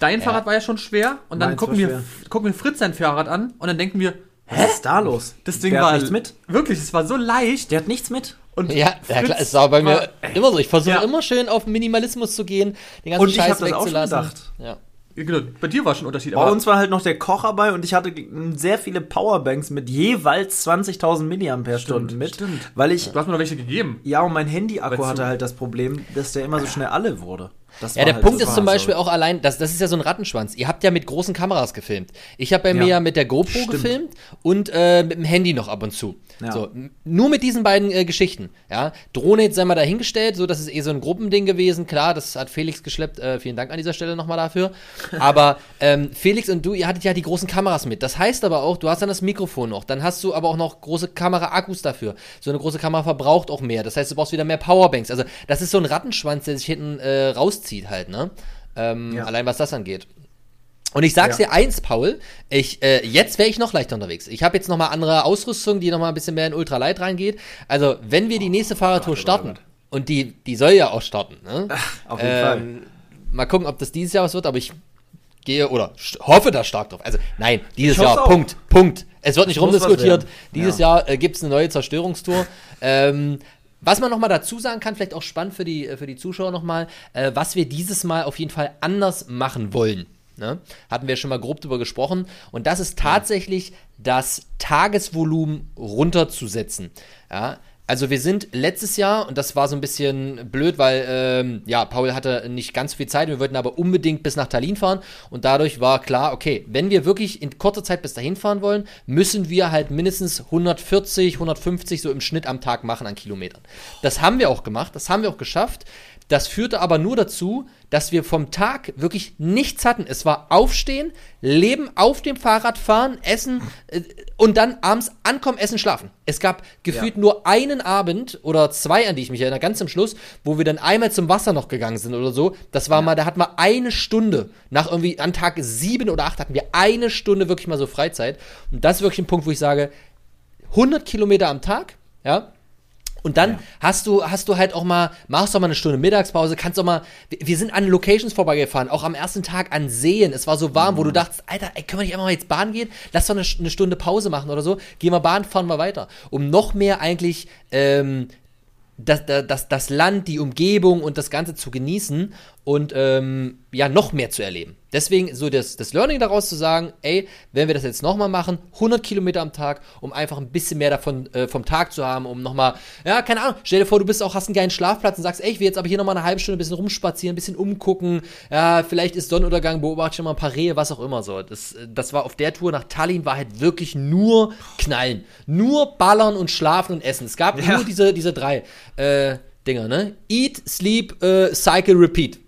Dein Fahrrad war ja schon schwer und dann Meins gucken wir, gucken wir Fritz sein Fahrrad an und dann denken wir, Was ist da los? das Ding Der war hat nichts mit. Wirklich, es war so leicht. Der hat nichts mit. Und Ja, ja Fritz klar, es war bei mir war- immer so. Ich versuche Ja. immer schön auf Minimalismus zu gehen, den ganzen Und ich Scheiß hab das auch schon wegzulassen. gedacht. Ja. Genau, bei dir war schon ein Unterschied. Bei uns war halt noch der Kocher bei und ich hatte sehr viele Powerbanks mit jeweils 20.000 Milliampere-Stunden mit. stimmt. Weil ich, du hast mir noch welche gegeben. ja, und mein Handy-Akku hatte halt das Problem, dass der immer so schnell alle wurde. Das Ja, der halt- Punkt ist zum halt Beispiel so. auch allein, das, das ist ja so ein Rattenschwanz. Ihr habt ja mit großen Kameras gefilmt. Ich habe bei mir Ja. ja mit der GoPro Stimmt. gefilmt und äh, mit dem Handy noch ab und zu. Ja. So, nur mit diesen beiden äh, Geschichten. Ja, Drohne jetzt einmal dahingestellt, so das ist eh so ein Gruppending gewesen. Klar, das hat Felix geschleppt. Äh, vielen Dank an dieser Stelle nochmal dafür. Aber ähm, Felix und du, ihr hattet ja die großen Kameras mit. Das heißt aber auch, du hast dann das Mikrofon noch. Dann hast du aber auch noch große Kamera-Akkus dafür. So eine große Kamera verbraucht auch mehr. Das heißt, du brauchst wieder mehr Powerbanks. Also das ist so ein Rattenschwanz, der sich hinten äh, rauszieht halt, ne? Ähm, Ja. Allein was das angeht. Und ich sag's Ja. dir eins, Paul, ich, äh, jetzt wäre ich noch leichter unterwegs. Ich habe jetzt noch mal andere Ausrüstung, die noch mal ein bisschen mehr in Ultralight reingeht. Also, wenn wir die nächste Fahrradtour Gott, oh starten, Gott. und die, die soll ja auch starten, ne? Auf jeden Fall. Mal gucken, ob das dieses Jahr was wird, aber ich gehe oder hoffe da stark drauf. Also, nein, dieses Jahr, auch. Punkt, Punkt. Es wird nicht rumdiskutiert. Dieses Jahr äh, gibt es eine neue Zerstörungstour. ähm, was man nochmal dazu sagen kann, vielleicht auch spannend für die, äh, für die Zuschauer nochmal, äh, was wir dieses Mal auf jeden Fall anders machen wollen. Ne? Hatten wir schon mal grob drüber gesprochen. Und das ist tatsächlich das Tagesvolumen runterzusetzen. Ja? Also wir sind letztes Jahr, und das war so ein bisschen blöd, weil ähm, ja, Paul hatte nicht ganz so viel Zeit, wir wollten aber unbedingt bis nach Tallinn fahren und dadurch war klar, okay, wenn wir wirklich in kurzer Zeit bis dahin fahren wollen, müssen wir halt mindestens 140, 150 so im Schnitt am Tag machen an Kilometern. Das haben wir auch gemacht, das haben wir auch geschafft. Das führte aber nur dazu, dass wir vom Tag wirklich nichts hatten. Es war Aufstehen, Leben auf dem Fahrrad fahren, Essen äh, und dann abends ankommen, essen, schlafen. Es gab gefühlt Ja. nur einen Abend oder zwei, an die ich mich erinnere, ganz zum Schluss, wo wir dann einmal zum Wasser noch gegangen sind oder so. Das war mal, da hatten wir eine Stunde, nach irgendwie an Tag sieben oder acht hatten wir eine Stunde wirklich mal so Freizeit. Und das ist wirklich ein Punkt, wo ich sage, 100 Kilometer am Tag, ja, und dann hast du, hast du halt auch mal, machst doch mal eine Stunde Mittagspause, kannst auch mal, wir, sind an Locations vorbeigefahren, auch am ersten Tag an Seen. Es war so warm, wo du dachtest, Alter, ey, können wir nicht einfach mal jetzt Bahn gehen? Lass doch eine, eine Stunde Pause machen oder so. Gehen wir Bahn, fahren wir weiter. Um noch mehr eigentlich, ähm, das, das, das Land, die Umgebung und das Ganze zu genießen und ähm, ja, noch mehr zu erleben. Deswegen so das, das Learning daraus zu sagen, ey, wenn wir das jetzt nochmal machen, 100 Kilometer am Tag, um einfach ein bisschen mehr davon äh, vom Tag zu haben, um nochmal, ja, keine Ahnung, stell dir vor, du bist auch, hast einen geilen Schlafplatz und sagst, ey, ich will jetzt aber hier nochmal eine halbe Stunde ein bisschen rumspazieren, ein bisschen umgucken, ja, vielleicht ist Sonnenuntergang, beobachte schon mal ein paar Rehe, was auch immer so. Das, äh, das war auf der Tour nach Tallinn, war halt wirklich nur knallen, nur ballern und schlafen und essen. Es gab Ja. nur diese, diese drei äh, Dinger, ne? Eat, Sleep, äh, Cycle, Repeat.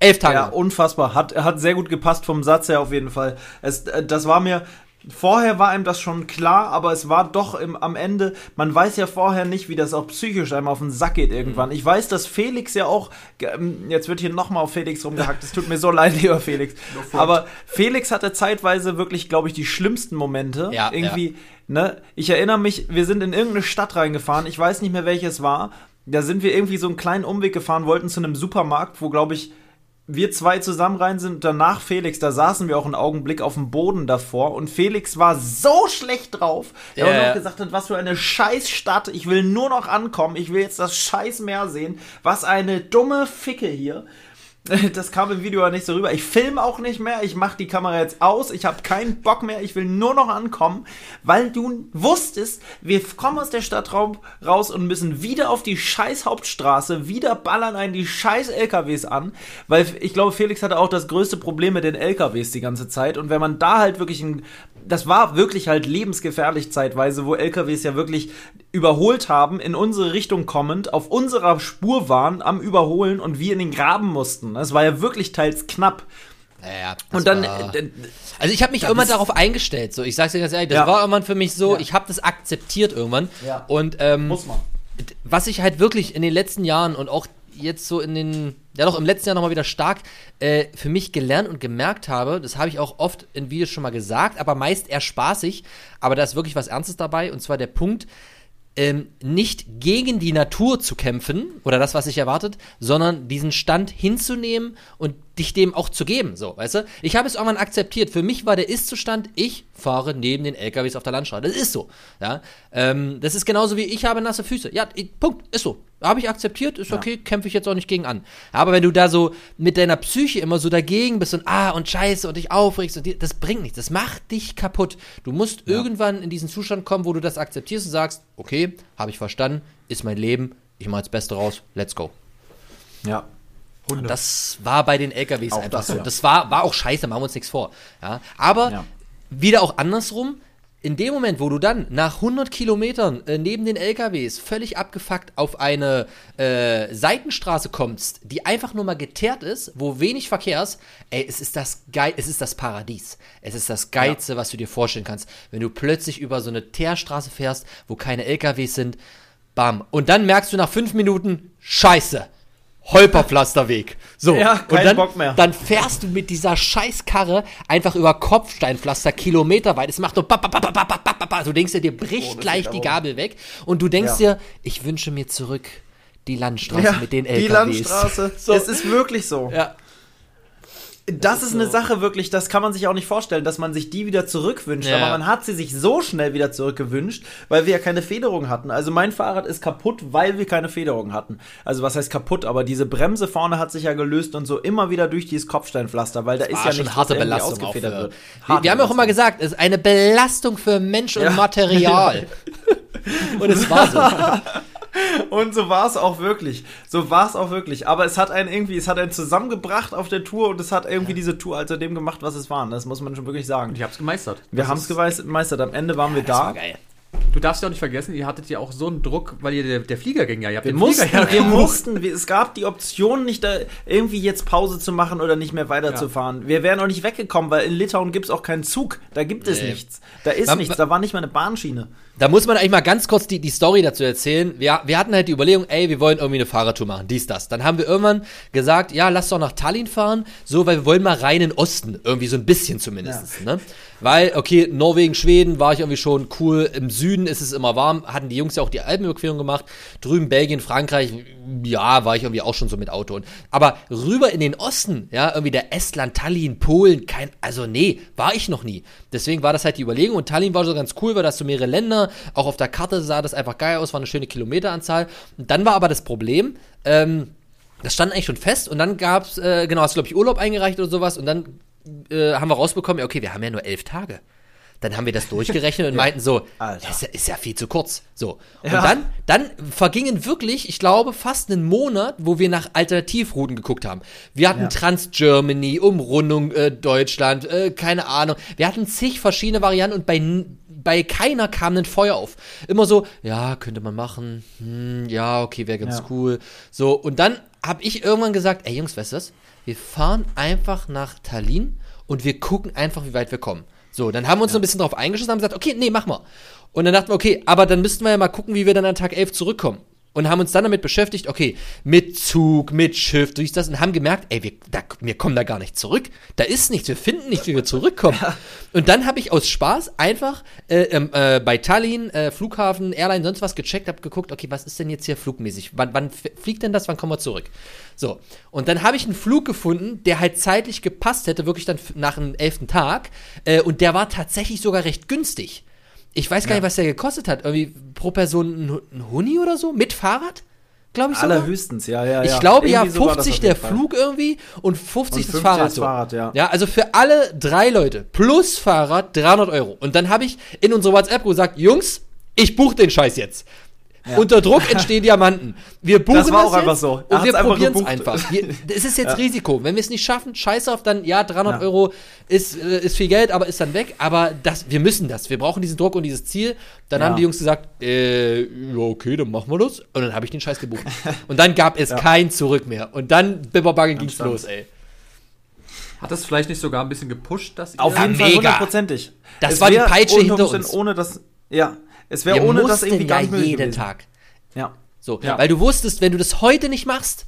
Elf Tage. Ja, unfassbar. Hat, hat sehr gut gepasst vom Satz her auf jeden Fall. Es, äh, das war mir. Vorher war einem das schon klar, aber es war doch im, am Ende, man weiß ja vorher nicht, wie das auch psychisch einem auf den Sack geht irgendwann. Ich weiß, dass Felix ja auch, ähm, jetzt wird hier nochmal auf Felix rumgehackt, es tut mir so leid, lieber Felix. Aber Felix hatte zeitweise wirklich, glaube ich, die schlimmsten Momente. Ja, Irgendwie, ne? Ich erinnere mich, wir sind in irgendeine Stadt reingefahren, ich weiß nicht mehr welches war. Da sind wir irgendwie so einen kleinen Umweg gefahren, wollten zu einem Supermarkt, wo, glaube ich, wir zwei zusammen rein sind und danach Felix, da saßen wir auch einen Augenblick auf dem Boden davor und Felix war so schlecht drauf, der ja. noch gesagt hat, was für eine Scheißstadt, ich will nur noch ankommen, ich will jetzt das Scheißmeer sehen, was eine dumme Ficke hier. Das kam im Video ja nicht so rüber. Ich filme auch nicht mehr. Ich mache die Kamera jetzt aus. Ich habe keinen Bock mehr. Ich will nur noch ankommen, weil du wusstest, wir kommen aus der Stadtraum raus und müssen wieder auf die scheiß Hauptstraße, wieder ballern einen die scheiß LKWs an, weil ich glaube, Felix hatte auch das größte Problem mit den LKWs die ganze Zeit. Und wenn man da halt wirklich ein, das war wirklich halt lebensgefährlich zeitweise, wo LKWs ja wirklich überholt haben, in unsere Richtung kommend, auf unserer Spur waren, am Überholen und wir in den Graben mussten. Das war ja wirklich teils knapp. Ja, ja, das Und dann, war- äh, also ich habe mich irgendwann bist- darauf eingestellt. So, ich sag's dir ganz ehrlich, das Ja. war irgendwann für mich so. Ja. Ich habe das akzeptiert irgendwann. Ja. Und ähm, muss man. was ich halt wirklich in den letzten Jahren und auch jetzt so in den, ja doch im letzten Jahr nochmal wieder stark äh, für mich gelernt und gemerkt habe, das habe ich auch oft in Videos schon mal gesagt, aber meist eher spaßig, aber da ist wirklich was Ernstes dabei und zwar der Punkt, ähm, nicht gegen die Natur zu kämpfen oder das, was sich erwartet, sondern diesen Stand hinzunehmen und dich dem auch zu geben, so, weißt du? Ich habe es irgendwann akzeptiert. Für mich war der Ist-Zustand, ich fahre neben den LKWs auf der Landstraße. Das ist so, ja? Ähm, das ist genauso wie ich habe nasse Füße. Ja, ich, Punkt, ist so. Habe ich akzeptiert, ist okay, kämpfe ich jetzt auch nicht gegen an. Aber wenn du da so mit deiner Psyche immer so dagegen bist und ah und scheiße und dich aufregst und die, das bringt nichts, das macht dich kaputt. Du musst irgendwann in diesen Zustand kommen, wo du das akzeptierst und sagst, okay, habe ich verstanden, ist mein Leben, ich mache das Beste raus, let's go. Ja. Und das war bei den LKWs Auch einfach das, so. ja. Das war, war auch scheiße, machen wir uns nichts vor. Ja? Aber Ja. wieder auch andersrum, in dem Moment, wo du dann nach 100 Kilometern äh, neben den LKWs völlig abgefuckt auf eine äh, Seitenstraße kommst, die einfach nur mal geteert ist, wo wenig Verkehr ist, ey, es ist das geil, es ist das Paradies. Es ist das geilste, was du dir vorstellen kannst, wenn du plötzlich über so eine Teerstraße fährst, wo keine LKWs sind, bam. Und dann merkst du nach fünf Minuten, scheiße. Holperpflasterweg. So, Ja, und kein dann, Bock mehr. dann fährst du mit dieser Scheißkarre einfach über Kopfsteinpflaster kilometerweit. Es macht nur ba, ba, ba, ba, ba, ba, ba, ba. Du denkst dir, dir bricht Oh, gleich die. Gabel weg. Und du denkst Ja. dir, ich wünsche mir zurück die Landstraße mit den LKWs. die Landstraße. So. Es ist wirklich so. Ja. Das, ist, eine Sache wirklich, das kann man sich auch nicht vorstellen, dass man sich die wieder zurückwünscht. Ja. Aber man hat sie sich so schnell wieder zurückgewünscht, weil wir ja keine Federung hatten. Also mein Fahrrad ist kaputt, weil wir keine Federung hatten. Also was heißt kaputt? Aber diese Bremse vorne hat sich ja gelöst und so immer wieder durch dieses Kopfsteinpflaster, weil da ist ja schon nicht harte Belastung für, wird. wir, Harte wir haben ja auch immer gesagt, es ist eine Belastung für Mensch und Ja. Material. und es war so. Und so war es auch wirklich. So war es auch wirklich. Aber es hat einen irgendwie, es hat einen zusammengebracht auf der Tour und es hat irgendwie diese Tour also dem gemacht, was es war. Das muss man schon wirklich sagen. Und ich hab's gemeistert. Wir haben es gemeistert. Am Ende waren wir da. geil. Du darfst ja auch nicht vergessen, ihr hattet ja auch so einen Druck, weil ihr der, der Flieger ging ja. Ihr habt Wir den mussten, Flieger ja wir mussten, wir, es gab die Option, nicht da irgendwie jetzt Pause zu machen oder nicht mehr weiterzufahren. Wir wären auch nicht weggekommen, weil in Litauen gibt es auch keinen Zug. Da gibt es Nee. nichts. Da ist Man- nichts. Da war nicht mal eine Bahnschiene. Da muss man eigentlich mal ganz kurz die, die Story dazu erzählen. Wir, wir hatten halt die Überlegung, ey, wir wollen irgendwie eine Fahrradtour machen, dies, das. Dann haben wir irgendwann gesagt, ja, lass doch nach Tallinn fahren, so, weil wir wollen mal rein in den Osten, irgendwie so ein bisschen zumindest, ne? Weil, okay, Norwegen, Schweden war ich irgendwie schon cool, im Süden ist es immer warm, hatten die Jungs ja auch die Alpenüberquerung gemacht, drüben Belgien, Frankreich, ja, war ich irgendwie auch schon so mit Auto. Und, aber rüber in den Osten, ja, irgendwie der Estland, Tallinn, Polen, kein, also nee, war ich noch nie. Deswegen war das halt die Überlegung und Tallinn war so ganz cool, weil das so mehrere Länder, auch auf der Karte sah das einfach geil aus, war eine schöne Kilometeranzahl. Und dann war aber das Problem, ähm, das stand eigentlich schon fest und dann gab's, äh, genau, hast du, glaube ich, Urlaub eingereicht oder sowas und dann äh, haben wir rausbekommen, ja, okay, wir haben ja nur elf Tage. Dann haben wir das durchgerechnet und meinten so, das ist ja, ja viel zu kurz. So. Und Ja. dann, dann vergingen wirklich, ich glaube, fast einen Monat, wo wir nach Alternativrouten geguckt haben. Wir hatten Ja. Trans-Germany, Umrundung äh, Deutschland, äh, keine Ahnung. Wir hatten zig verschiedene Varianten und bei, bei keiner kam ein Feuer auf. Immer so, ja, könnte man machen, hm, ja, okay, wäre ganz Ja. cool. So, und dann habe ich irgendwann gesagt, ey Jungs, weißt du was? Wir fahren einfach nach Tallinn und wir gucken einfach, wie weit wir kommen. So, dann haben wir uns so ein bisschen drauf eingeschossen und haben gesagt, okay, nee, mach mal. Und dann dachten wir, okay, aber dann müssten wir ja mal gucken, wie wir dann an Tag 11 zurückkommen. Und haben uns dann damit beschäftigt, okay, mit Zug, mit Schiff, durch das und haben gemerkt, ey, wir, da, wir kommen da gar nicht zurück. Da ist nichts, wir finden nicht, wie wir zurückkommen. Und dann habe ich aus Spaß einfach äh, ähm, äh, bei Tallinn, äh, Flughafen, Airline, sonst was gecheckt, habe geguckt, okay, was ist denn jetzt hier flugmäßig? Wann, wann fliegt denn das? Wann kommen wir zurück? So, und dann habe ich einen Flug gefunden, der halt zeitlich gepasst hätte, wirklich dann nach dem elften Tag. Äh, und der war tatsächlich sogar recht günstig. Ich weiß gar nicht, was der gekostet hat. Irgendwie pro Person ein, ein Huni oder so? Mit Fahrrad? Glaube ich sogar. Allerhöchstens, ja, ja, Ich ja. glaube ja, Irgendwie so das 50 auf der. Flug irgendwie und 50, Und das 50 Fahrrad. das so. Fahrrad, ja. ja, also für alle drei Leute plus Fahrrad 300 Euro. Und dann habe ich in unsere WhatsApp gesagt, Jungs, ich buche den Scheiß jetzt. Unter Druck entstehen Diamanten. Wir buchen Das war auch jetzt einfach so. Er Und wir probieren es einfach. Wir, es ist jetzt Risiko. Wenn wir es nicht schaffen, scheiß auf, dann ja, 300 Ja. Euro ist, äh, ist viel Geld, aber ist dann weg. Aber das, wir müssen das. Wir brauchen diesen Druck und dieses Ziel. Dann Ja. haben die Jungs gesagt, äh, ja, okay, dann machen wir das. Und dann habe ich den Scheiß gebucht. Und dann gab es kein Zurück mehr. Und dann, Bibberbaggen ging's stand. los, ey. Hat das vielleicht nicht sogar ein bisschen gepusht, dass ihr Auf Ja, jeden Fall hundertprozentig. Das Es war die Peitsche hinter uns. Ohne das, ja, es wäre ohne das irgendwie gar ja nicht jeden gewesen. Tag. Ja. So, Ja. weil du wusstest, wenn du das heute nicht machst,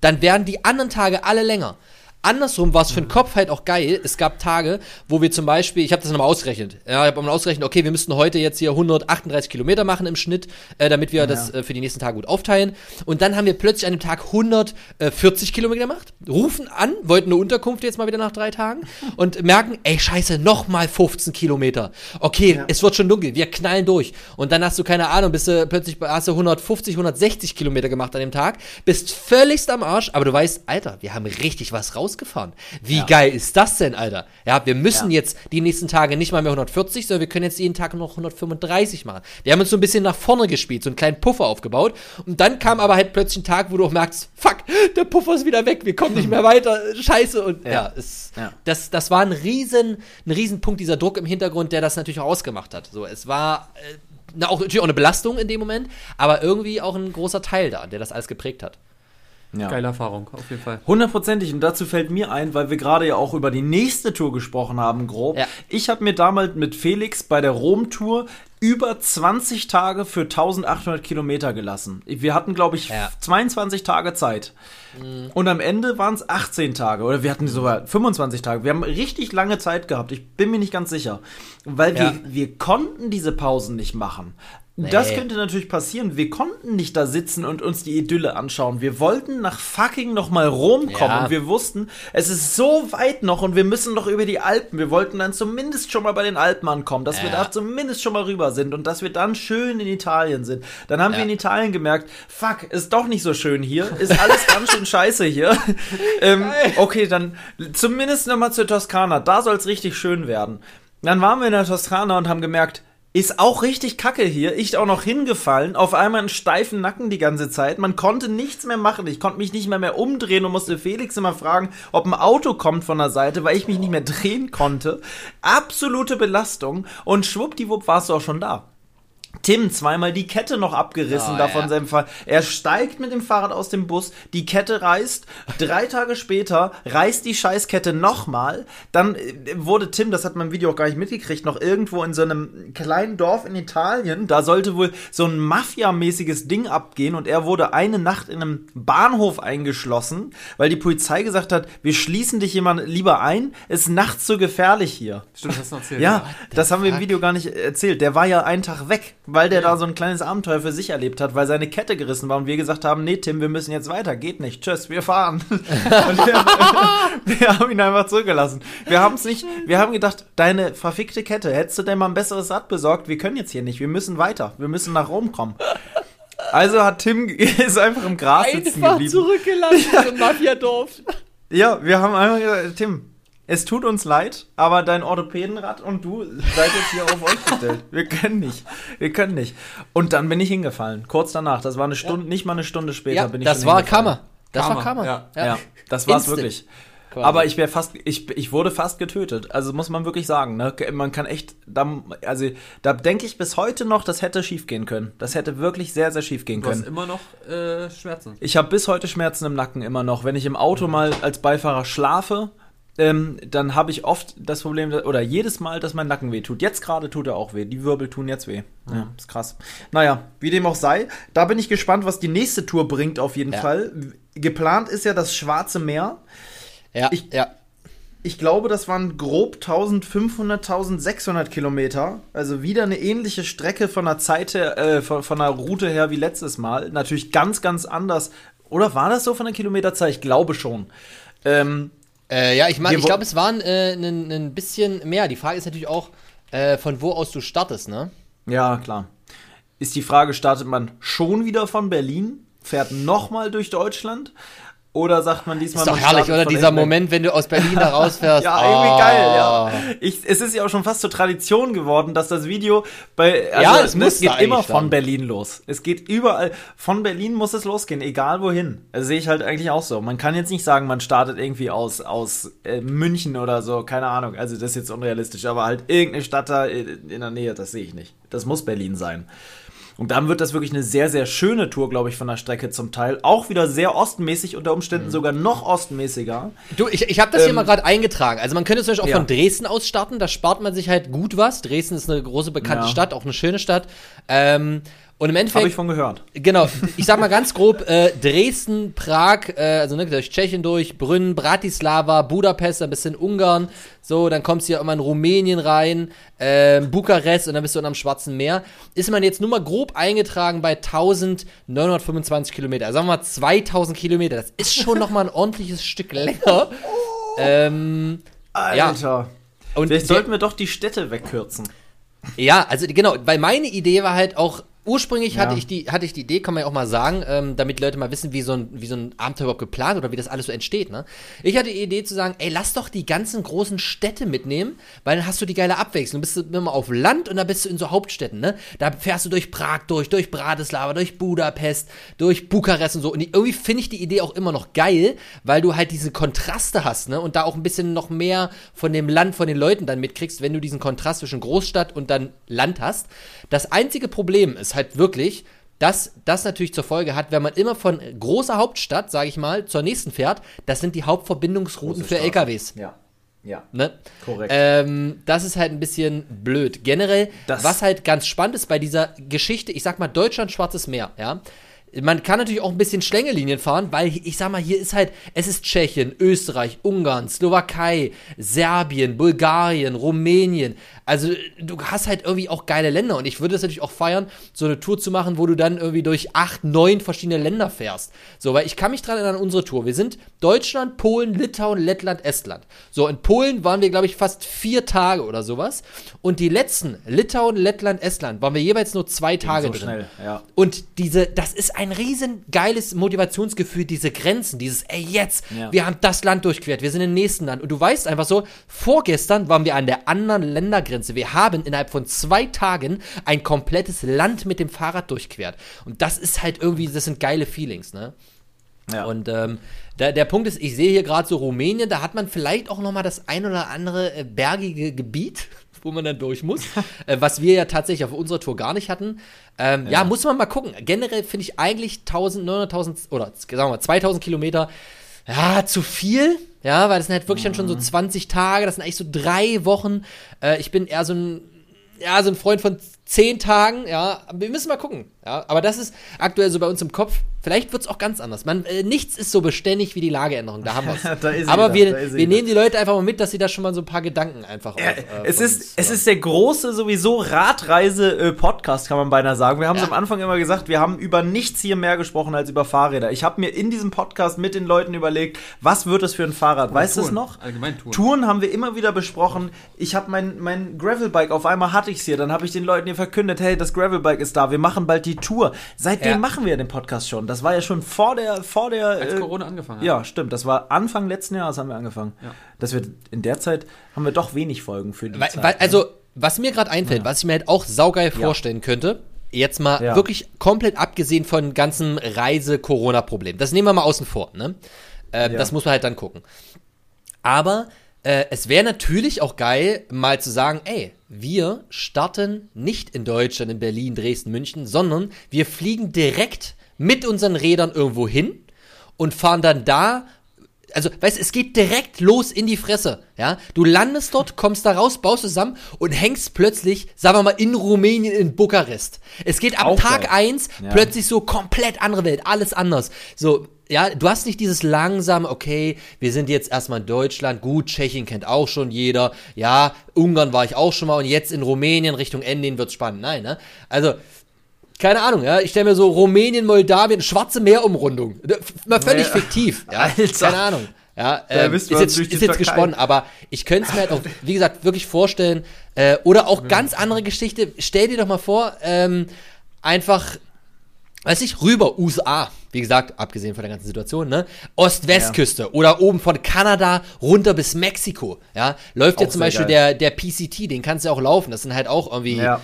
dann werden die anderen Tage alle länger. Andersrum war es für den Kopf halt auch geil. Es gab Tage, wo wir zum Beispiel, ich habe das nochmal ausgerechnet. Ja, ich habe mal ausgerechnet, okay, wir müssten heute jetzt hier 138 Kilometer machen im Schnitt, äh, damit wir das äh, für die nächsten Tage gut aufteilen. Und dann haben wir plötzlich an dem Tag 140 Kilometer gemacht, rufen an, wollten eine Unterkunft jetzt mal wieder nach drei Tagen und merken, ey, scheiße, nochmal 15 Kilometer. Okay, es wird schon dunkel, wir knallen durch. Und dann hast du, keine Ahnung, bist du plötzlich bei- hast du 150, 160 Kilometer gemacht an dem Tag, bist völligst am Arsch, aber du weißt, Alter, wir haben richtig was rausgefahren. Wie geil ist das denn, Alter? Ja, wir müssen jetzt die nächsten Tage nicht mal mehr 140, sondern wir können jetzt jeden Tag noch 135 machen. Wir haben uns so ein bisschen nach vorne gespielt, so einen kleinen Puffer aufgebaut. Und dann kam aber halt plötzlich ein Tag, wo du auch merkst, fuck, der Puffer ist wieder weg, wir kommen nicht mehr weiter, scheiße. Und ja, es, Ja. Das, das war ein riesen, ein Riesenpunkt, dieser Druck im Hintergrund, der das natürlich auch ausgemacht hat. So, es war äh, na, auch, natürlich auch eine Belastung in dem Moment, aber irgendwie auch ein großer Teil da, der das alles geprägt hat. Ja. Geile Erfahrung, auf jeden Fall. Hundertprozentig. Und dazu fällt mir ein, weil wir gerade ja auch über die nächste Tour gesprochen haben, grob. Ja. Ich habe mir damals mit Felix bei der Rom-Tour über 20 Tage für 1800 Kilometer gelassen. Wir hatten, glaube ich, Ja. 22 Tage Zeit. Und am Ende waren es 18 Tage. Oder wir hatten sogar 25 Tage. Wir haben richtig lange Zeit gehabt. Ich bin mir nicht ganz sicher. Weil wir, Ja. wir konnten diese Pausen nicht machen. Das Nee. könnte natürlich passieren. Wir konnten nicht da sitzen und uns die Idylle anschauen. Wir wollten nach fucking nochmal Rom kommen Ja. und wir wussten, es ist so weit noch und wir müssen noch über die Alpen. Wir wollten dann zumindest schon mal bei den Alpen ankommen, dass wir Ja. da zumindest schon mal rüber sind und dass wir dann schön in Italien sind. Dann haben wir Ja. in Italien gemerkt, fuck, ist doch nicht so schön hier, ist alles ganz schön scheiße hier. ähm, okay, dann zumindest nochmal zur Toskana, da soll es richtig schön werden. Dann waren wir in der Toskana und haben gemerkt, ist auch richtig kacke hier. Ich auch noch hingefallen, auf einmal einen steifen Nacken die ganze Zeit. Man konnte nichts mehr machen. Ich konnte mich nicht mehr mehr umdrehen und musste Felix immer fragen, ob ein Auto kommt von der Seite, weil ich mich nicht mehr drehen konnte. Absolute Belastung. Und schwuppdiwupp warst du auch schon da. Tim zweimal die Kette noch abgerissen Oh, davon ja. seinem Fall. Er steigt mit dem Fahrrad aus dem Bus, die Kette reißt, drei Tage später reißt die Scheißkette nochmal. Dann äh, wurde Tim, das hat man im Video auch gar nicht mitgekriegt, noch irgendwo in so einem kleinen Dorf in Italien. Da sollte wohl so ein Mafia-mäßiges Ding abgehen und er wurde eine Nacht in einem Bahnhof eingeschlossen, weil die Polizei gesagt hat, wir schließen dich jemand lieber ein, ist nachts so gefährlich hier. Stimmt, das hast du noch erzählt. Ja, das haben wir im? Video gar nicht erzählt. Der war ja einen Tag weg, weil der da so ein kleines Abenteuer für sich erlebt hat, weil seine Kette gerissen war und wir gesagt haben, nee, Tim, wir müssen jetzt weiter, geht nicht, tschüss, wir fahren. wir, wir haben ihn einfach zurückgelassen. Wir haben es nicht, wir haben gedacht, deine verfickte Kette, hättest du denn mal ein besseres Rad besorgt? Wir können jetzt hier nicht, wir müssen weiter, wir müssen nach Rom kommen. Also hat Tim ist einfach im Gras sitzen Einfach geblieben. zurückgelassen im Mafiadorf. Ja, wir haben einfach gesagt, Tim, es tut uns leid, aber dein Orthopädenrad und du seid jetzt hier auf euch gestellt. Wir können nicht. Wir können nicht. Und dann bin ich hingefallen. Kurz danach. Das war eine Stunde, nicht mal eine Stunde später Ja, bin ich das war. Karma. Das Karma, war Karma. ja. Ja, das war's Instant. wirklich. Quasi. Aber ich wäre fast, ich, ich wurde fast getötet. Also muss man wirklich sagen, ne? Man kann echt, da, also da denke ich bis heute noch, das hätte schief gehen können. Das hätte wirklich sehr, sehr schief gehen Du hast können. immer noch äh, Schmerzen. Ich habe bis heute Schmerzen im Nacken immer noch. Wenn ich im Auto mal als Beifahrer schlafe, ähm, dann habe ich oft das Problem, oder jedes Mal, dass mein Nacken weh tut. Jetzt gerade tut er auch weh. Die Wirbel tun jetzt weh. Ja, ist krass. Naja, wie dem auch sei, da bin ich gespannt, was die nächste Tour bringt auf jeden Ja. Fall. Geplant ist ja das Schwarze Meer. ja, ich- ja. Ich glaube, das waren grob 1500, 1600 Kilometer. Also wieder eine ähnliche Strecke von der Zeit her, äh, von, von der Route her wie letztes Mal. Natürlich ganz, ganz anders. Oder war das so von der Kilometerzahl? Ich glaube schon. Ähm, Äh, ja, ich meine, ich glaube, es waren äh, ein ein bisschen mehr. Die Frage ist natürlich auch, äh, von wo aus du startest, ne? ja, klar. Ist die Frage, startet man schon wieder von Berlin? Fährt nochmal durch Deutschland? Oder sagt man diesmal Ist doch herrlich, oder? Dieser England? Moment, wenn du aus Berlin da rausfährst. Ja, Oh. irgendwie geil, ja. Ich, es ist ja auch schon fast zur Tradition geworden, dass das Video bei. Also, Ja, es muss geht immer von dann. Berlin los. Es geht überall. Von Berlin muss es losgehen, egal wohin. Das sehe ich halt eigentlich auch so. Man kann jetzt nicht sagen, man startet irgendwie aus, aus äh, München oder so, keine Ahnung. Also, das ist jetzt unrealistisch, aber halt irgendeine Stadt da in in der Nähe, das sehe ich nicht. Das muss Berlin sein. Und dann wird das wirklich eine sehr, sehr schöne Tour, glaube ich, von der Strecke zum Teil. Auch wieder sehr ostmäßig, unter Mhm. Umständen sogar noch ostmäßiger. Du, ich, ich habe das hier Ähm, mal gerade eingetragen. Also man könnte zum Beispiel auch ja. von Dresden aus starten, da spart man sich halt gut was. Dresden ist eine große bekannte Ja. Stadt, auch eine schöne Stadt. Ähm, und im Habe Endeffekt, ich von gehört. genau, ich sag mal ganz grob, äh, Dresden, Prag, äh, also ne, durch Tschechien durch, Brünn, Bratislava, Budapest, ein bisschen Ungarn, so, dann kommst du ja immer in Rumänien rein, ähm, Bukarest und dann bist du am Schwarzen Meer. Ist man jetzt nur mal grob eingetragen bei 1925 Kilometer, also sagen wir mal 2000 Kilometer, das ist schon noch mal ein ordentliches Stück länger. Ähm, Alter. und Vielleicht sollten wir doch die Städte wegkürzen. Ja, also genau, weil meine Idee war halt auch, ursprünglich hatte, Ja. ich die, hatte ich die Idee, kann man ja auch mal sagen, ähm, damit Leute mal wissen, wie so, ein, wie so ein Abenteuer überhaupt geplant oder wie das alles so entsteht. Ne? Ich hatte die Idee zu sagen, ey, lass doch die ganzen großen Städte mitnehmen, weil dann hast du die geile Abwechslung. Du bist immer auf Land und da bist du in so Hauptstädten. Ne? Da fährst du durch Prag durch, durch Bratislava, durch Budapest, durch Bukarest und so. Und irgendwie finde ich die Idee auch immer noch geil, weil du halt diese Kontraste hast ne? und da auch ein bisschen noch mehr von dem Land, von den Leuten dann mitkriegst, wenn du diesen Kontrast zwischen Großstadt und dann Land hast. Das einzige Problem ist halt wirklich, dass das natürlich zur Folge hat, wenn man immer von großer Hauptstadt, sage ich mal, zur nächsten fährt, das sind die Hauptverbindungsrouten für. LKWs. Ja. Ja. Ne? Korrekt. Ähm, das ist halt ein bisschen blöd. Generell, Das- was halt ganz spannend ist bei dieser Geschichte, ich sag mal Deutschland Schwarzes Meer, ja. Man kann natürlich auch ein bisschen Schlängelinien fahren, weil ich sag mal, hier ist halt, es ist Tschechien, Österreich, Ungarn, Slowakei, Serbien, Bulgarien, Rumänien. Also du hast halt irgendwie auch geile Länder und ich würde es natürlich auch feiern, so eine Tour zu machen, wo du dann irgendwie durch acht, neun verschiedene Länder fährst. So, weil ich kann mich dran erinnern an unsere Tour. Wir sind Deutschland, Polen, Litauen, Lettland, Estland. So, in Polen waren wir, glaube ich, fast vier Tage oder sowas. Und die letzten, Litauen, Lettland, Estland, waren wir jeweils nur zwei Tage so drin. schnell, ja. Und diese, das ist ein riesen geiles Motivationsgefühl, diese Grenzen, dieses, ey, jetzt, Ja. wir haben das Land durchquert, wir sind im nächsten Land. Und du weißt einfach so, vorgestern waren wir an der anderen Ländergrenze. Wir haben innerhalb von zwei Tagen ein komplettes Land mit dem Fahrrad durchquert. Und das ist halt irgendwie, das sind geile Feelings, ne? Ja. Und ähm, der, der Punkt ist, ich sehe hier gerade so Rumänien, da hat man vielleicht auch noch mal das ein oder andere äh, bergige Gebiet, wo man dann durch muss, äh, was wir ja tatsächlich auf unserer Tour gar nicht hatten. Ähm, ja. muss man mal gucken. Generell finde ich eigentlich 1900, 1000 oder sagen wir mal 2000 Kilometer, ja, zu viel. Ja, weil das sind halt wirklich dann schon so 20 Tage, das sind eigentlich so drei Wochen. Äh, ich bin eher so ein, ja, so ein Freund von zehn Tagen, ja, wir müssen mal gucken, ja, aber das ist aktuell so bei uns im Kopf. Vielleicht wird es auch ganz anders. Man, äh, nichts ist so beständig wie die Lageänderung. Da haben ist sie aber wir, wir nehmen die Leute einfach mal mit, dass sie da schon mal so ein paar Gedanken einfach. Ja, auf, äh, es, ist, uns es hören. ist der große sowieso Radreise-Podcast, kann man beinahe sagen. Wir haben es Ja. am Anfang immer gesagt, wir haben über nichts hier mehr gesprochen als über Fahrräder. Ich habe mir in diesem Podcast mit den Leuten überlegt, was wird es für ein Fahrrad? weißt du es noch? Allgemein Touren. Touren haben wir immer wieder besprochen. Ich habe mein, mein Gravelbike, auf einmal hatte ich es hier. Dann habe ich den Leuten hier verkündet, hey, das Gravelbike ist da, wir machen bald die Tour. Seitdem Ja. machen wir den Podcast schon. Das war ja schon vor der, vor der. Als äh, Corona angefangen hat. ja, stimmt. Das war Anfang letzten Jahres haben wir angefangen. Ja. Dass wir in der Zeit haben wir doch wenig Folgen für die Weil, Zeit. weil, ne? also, was mir gerade einfällt, was ich mir halt auch saugeil Ja. vorstellen könnte, jetzt mal Ja. wirklich komplett abgesehen von ganzen Reise-Corona-Problem. Das nehmen wir mal außen vor, ne? Äh, Ja. Das muss man halt dann gucken. Aber äh, es wäre natürlich auch geil, mal zu sagen, ey, wir starten nicht in Deutschland, in Berlin, Dresden, München, sondern wir fliegen direkt mit unseren Rädern irgendwo hin und fahren dann da. Also, weißt du, es geht direkt los in die Fresse, ja? Du landest dort, kommst da raus, baust zusammen und hängst plötzlich, sagen wir mal, in Rumänien, in Bukarest. Es geht ab Auch Tag geil. 1 Ja. plötzlich so komplett andere Welt, alles anders. So, ja, du hast nicht dieses langsame, okay, wir sind jetzt erstmal in Deutschland, gut, Tschechien kennt auch schon jeder, ja, Ungarn war ich auch schon mal und jetzt in Rumänien Richtung Endin wird's spannend. Nein, ne? Also, keine Ahnung, ja, ich stelle mir so Rumänien, Moldawien, Schwarze Meerumrundung. Mal völlig Ja. fiktiv, ja, Alter. keine Ahnung. Ja, ähm, ist jetzt, ist jetzt gesponnen, aber ich könnte es mir halt auch, wie gesagt, wirklich vorstellen. Äh, oder auch ganz andere Geschichte. Stell dir doch mal vor, ähm, einfach, weiß ich, rüber, USA. Wie gesagt, abgesehen von der ganzen Situation, ne? Ost-West-Küste oder oben von Kanada runter bis Mexiko, ja? Läuft ja Auch zum sehr Beispiel geil. der, der PCT, den kannst du ja auch laufen. Das sind halt auch irgendwie Ja.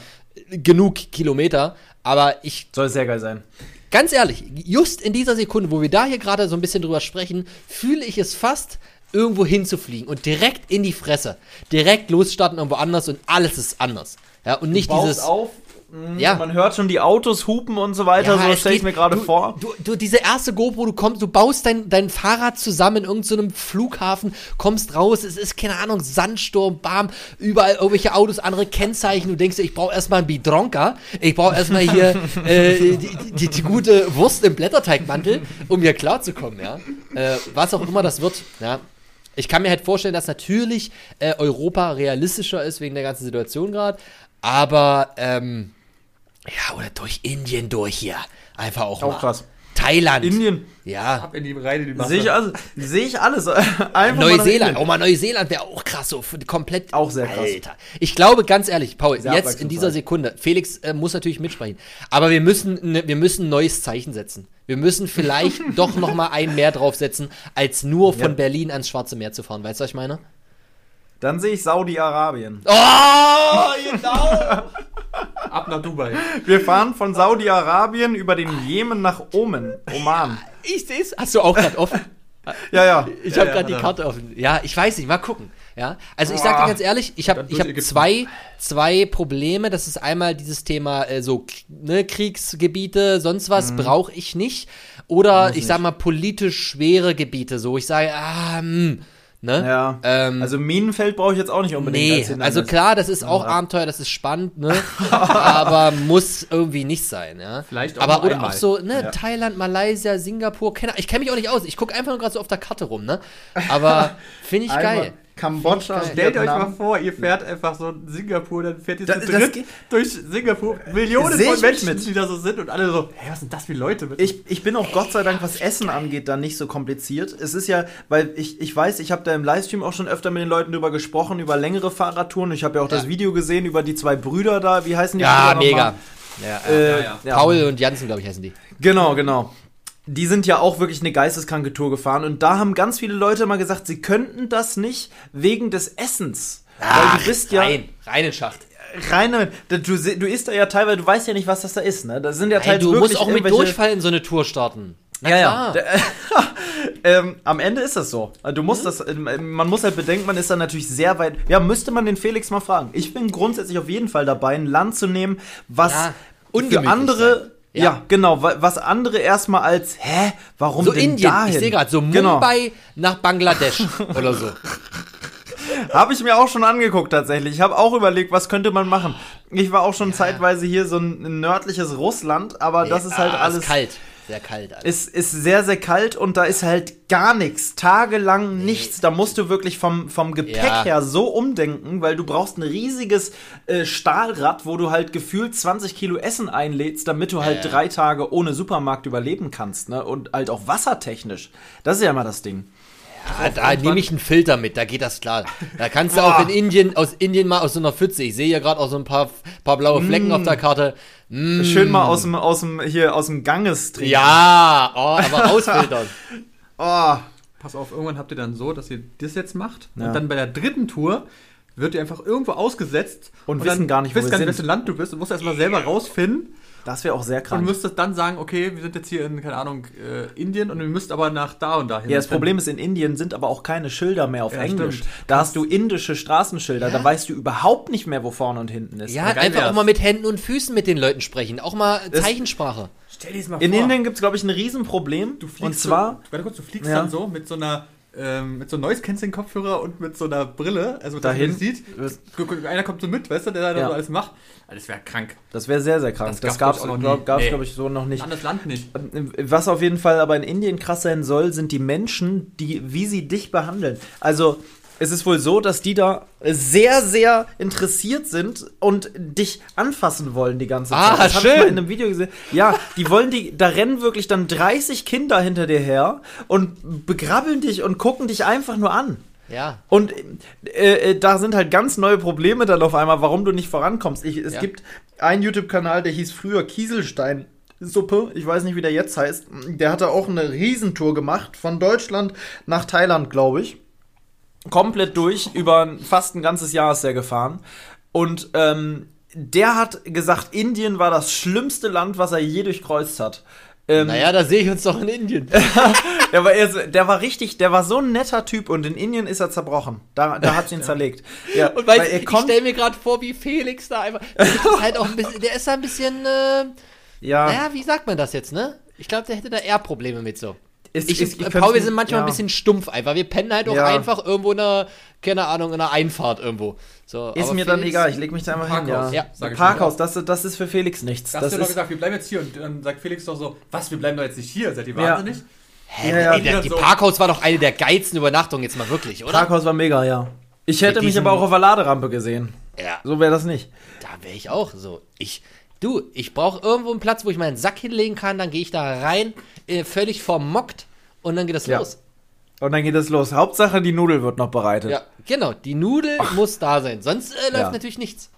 genug Kilometer. Aber ich Soll sehr geil sein. Ganz ehrlich, just in dieser Sekunde, wo wir da hier gerade so ein bisschen drüber sprechen, fühle ich es fast, irgendwo hinzufliegen und direkt in die Fresse. Direkt losstarten irgendwo anders und alles ist anders. Ja, und nicht dieses. auf, mh, Ja. man hört schon die Autos hupen und so weiter, so es stelle ich mir gerade vor. Du, du, diese erste GoPro, du kommst, du baust dein, dein Fahrrad zusammen in irgendeinem Flughafen, kommst raus, es ist, keine Ahnung, Sandsturm, bam, überall irgendwelche Autos, andere Kennzeichen, du denkst ich brauche erstmal einen Bidronka, ich brauche erstmal hier äh, die, die, die gute Wurst im Blätterteigmantel, um hier klarzukommen, ja. Äh, was auch immer das wird, ja. Ich kann mir halt vorstellen, dass natürlich äh, Europa realistischer ist wegen der ganzen Situation gerade, aber ähm, ja, oder durch Indien durch hier. Einfach auch, Auch mal. krass. Thailand. Indien. Ja. Ab in die Reihe, die. Sehe ich, also, sehe ich alles. Einfach mal Neuseeland. Indien. Auch mal Neuseeland wäre auch krass, so komplett. Auch sehr krass. Alter. Ich glaube, ganz ehrlich, Paul, Sehr jetzt in dieser. Sekunde, Felix äh, muss natürlich mitsprechen, aber wir müssen, ne, wir müssen ein neues Zeichen setzen. Wir müssen vielleicht doch noch mal ein mehr draufsetzen, als nur von Ja. Berlin ans Schwarze Meer zu fahren. Weißt du, was ich meine? Dann sehe ich Saudi-Arabien. Oh, genau! Ab nach Dubai. Wir fahren von Saudi-Arabien über den Jemen nach Oman. Oman. ich sehe es. Hast du auch gerade offen? Ja, ja. Ich habe ja, gerade ja. die Karte offen. Ja, ich weiß nicht, mal gucken. Ja, also ich sag dir Boah. ganz ehrlich, ich habe ich Ägypten. zwei zwei Probleme. Das ist einmal dieses Thema äh, so ne, Kriegsgebiete, sonst was brauche ich nicht. Oder Muss ich sag mal politisch schwere Gebiete. So, ich sage, ah, hm, Ne? Ja. Ähm, also Minenfeld brauche ich jetzt auch nicht unbedingt Nee, also klar, das ist auch Ja. Abenteuer, das ist spannend, ne? aber muss irgendwie nicht sein, ja. Vielleicht auch aber oder einmal. auch so, ne, Ja. Thailand, Malaysia, Singapur, keine, ich kenne mich auch nicht aus. Ich gucke einfach nur gerade so auf der Karte rum, ne? Aber finde ich geil. Kambodscha, Stellt euch Vietnam. mal vor, ihr fährt einfach so in Singapur, dann fährt ihr Das- zu das dritt durch Singapur. Millionen von Menschen, mit. die da so sind und alle so, hey, was sind das für Leute? Mit Ich, ich bin auch Gott sei Dank, was Essen angeht, dann nicht so kompliziert. Es ist ja, weil ich, ich weiß, ich habe da im Livestream auch schon öfter mit den Leuten drüber gesprochen, über längere Fahrradtouren. Ich habe ja auch das Ja. Video gesehen über die zwei Brüder da. Wie heißen die? Ja, mega. Ja, Äh, ja, ja. Paul und Jansen, glaube ich, heißen die. Genau, genau. Die sind ja auch wirklich eine geisteskranke Tour gefahren und da haben ganz viele Leute mal gesagt, sie könnten das nicht wegen des Essens. weil du bist ja rein, rein in Schacht. reine, du, du isst da ja teilweise, du weißt ja nicht, was das da ist, ne? Das sind ja Ey, teils du musst auch mit Durchfall in so eine Tour starten. Na Ja, ja. klar. Der- ähm, am Ende ist das so. Du musst das, ähm, man muss halt bedenken, man ist dann natürlich sehr weit. Ja, müsste man den Felix mal fragen. Ich bin grundsätzlich auf jeden Fall dabei, ein Land zu nehmen, was Ja, für andere. sein. Ja. Ja. genau, wa- was andere erstmal als, hä, warum So denn Indien, dahin? ich sehe gerade, so Genau. Mumbai nach Bangladesch oder so. Habe ich mir auch schon angeguckt tatsächlich. Ich habe auch überlegt, was könnte man machen. Ich war auch schon zeitweise hier so ein nördliches Russland, aber das ist halt Ah, alles Ist kalt. Sehr kalt. Alles. ist, ist sehr, sehr kalt und da ist halt gar nichts. Tagelang nichts. Da musst du wirklich vom, vom Gepäck Ja. her so umdenken, weil du brauchst ein riesiges äh, Stahlrad, wo du halt gefühlt 20 Kilo Essen einlädst, damit du halt Ja. drei Tage ohne Supermarkt überleben kannst. Ne? Und halt auch wassertechnisch. Das ist ja immer das Ding. Ja, da nehme ich einen Filter mit, da geht das klar. Da kannst du auch in Indien, aus Indien mal aus so einer Pfütze. Ich sehe ja gerade auch so ein paar, paar blaue Flecken Mm. auf der Karte. Mm. Schön mal aus dem, aus dem, hier aus dem Ganges trinken. Ja, oh, aber rausfiltern. Oh. Pass auf, irgendwann habt ihr dann so, dass ihr das jetzt macht Ja. und dann bei der dritten Tour wird ihr einfach irgendwo ausgesetzt Und dann wissen gar nicht, wo wisst gar nicht, wessen Land du bist und musst erstmal selber rausfinden Das wäre auch sehr und krank. müsstest dann sagen, okay, wir sind jetzt hier in, keine Ahnung, äh, Indien und wir müsst aber nach da und dahin. Ja, das Problem ist, in Indien sind aber auch keine Schilder mehr auf Ja, Englisch. stimmt. Da hast du indische Straßenschilder, da weißt du überhaupt nicht mehr, wo vorne und hinten ist. Ja, einfach wär's. auch mal mit Händen und Füßen mit den Leuten sprechen. Auch mal Zeichensprache. Stell dir das mal In vor. Indien gibt es, glaube ich, ein Riesenproblem. Du fliegst und zwar, so, warte kurz, du fliegst Ja. dann so mit so einer ähm, mit so einem Noise Cancelling Kopfhörer und mit so einer Brille, also dass Dahin. man sieht, einer kommt so mit, weißt du, der da Ja. so alles macht. Das wäre krank. das wäre sehr, sehr krank. Das Das, gab's gab es, glaube Nee. glaub ich, so noch nicht. Anderes Land nicht. Was auf jeden Fall aber in Indien krass sein soll, sind die Menschen, die, wie sie dich behandeln. Also, es ist wohl so, dass die da sehr, sehr interessiert sind und dich anfassen wollen die ganze Zeit. Ah, das hab ich schön. mal in einem Video gesehen. Ja, die wollen die, da rennen wirklich dann 30 Kinder hinter dir her und begrabbeln dich und gucken dich einfach nur an. Ja. Und äh, äh, da sind halt ganz neue Probleme dann auf einmal, warum du nicht vorankommst. Ich, es Ja. gibt einen YouTube-Kanal, der hieß früher Kieselstein. Suppe, ich weiß nicht, wie der jetzt heißt. Der hatte auch eine Riesentour gemacht, von Deutschland nach Thailand, glaube ich. Komplett durch, über fast ein ganzes Jahr ist er gefahren. Und ähm, der hat gesagt, Indien war das schlimmste Land, was er je durchkreuzt hat. Ähm, Naja, da sehe ich uns doch in Indien. der war, so- der war richtig, der war so ein netter Typ und in Indien ist er zerbrochen. Da, da hat ihn zerlegt. Ja, Und weil er ich kommt, stelle mir gerade vor, wie Felix da einfach. Der ist halt auch ein bisschen, der ist da ein bisschen, äh, ja, naja, wie sagt man das jetzt, ne? Ich glaube, der hätte da eher Probleme mit so. Ist, Ich, äh, ich Paul, wir sind manchmal ja. ein bisschen stumpf einfach. Wir pennen halt auch Ja. einfach irgendwo in einer, keine Ahnung, in einer Einfahrt irgendwo. So, Ist aber mir dann Felix- egal, ich leg mich da einfach hin. Ja. Parkhaus, Ja. sag ich Parkhaus, das, das ist für Felix nichts. Da hast Das du doch gesagt, wir bleiben jetzt hier und dann sagt Felix doch so, was, wir bleiben doch jetzt nicht hier, seid ihr Ja. wahnsinnig? Hä, Ja, ey, der, die So. Parkhaus war doch eine der geilsten Übernachtungen jetzt mal wirklich, oder? Parkhaus war mega, ja. Ich hätte mich aber auch auf der Laderampe gesehen. Ja, So wäre das nicht. da wäre ich auch so. Ich, du, ich brauche irgendwo einen Platz, wo ich meinen Sack hinlegen kann, dann gehe ich da rein, äh, völlig vermockt und dann geht es Ja. los. Und dann geht es los. Hauptsache, die Nudel wird noch bereitet. Ja, genau, die Nudel muss da sein, sonst äh, läuft Ja. natürlich nichts.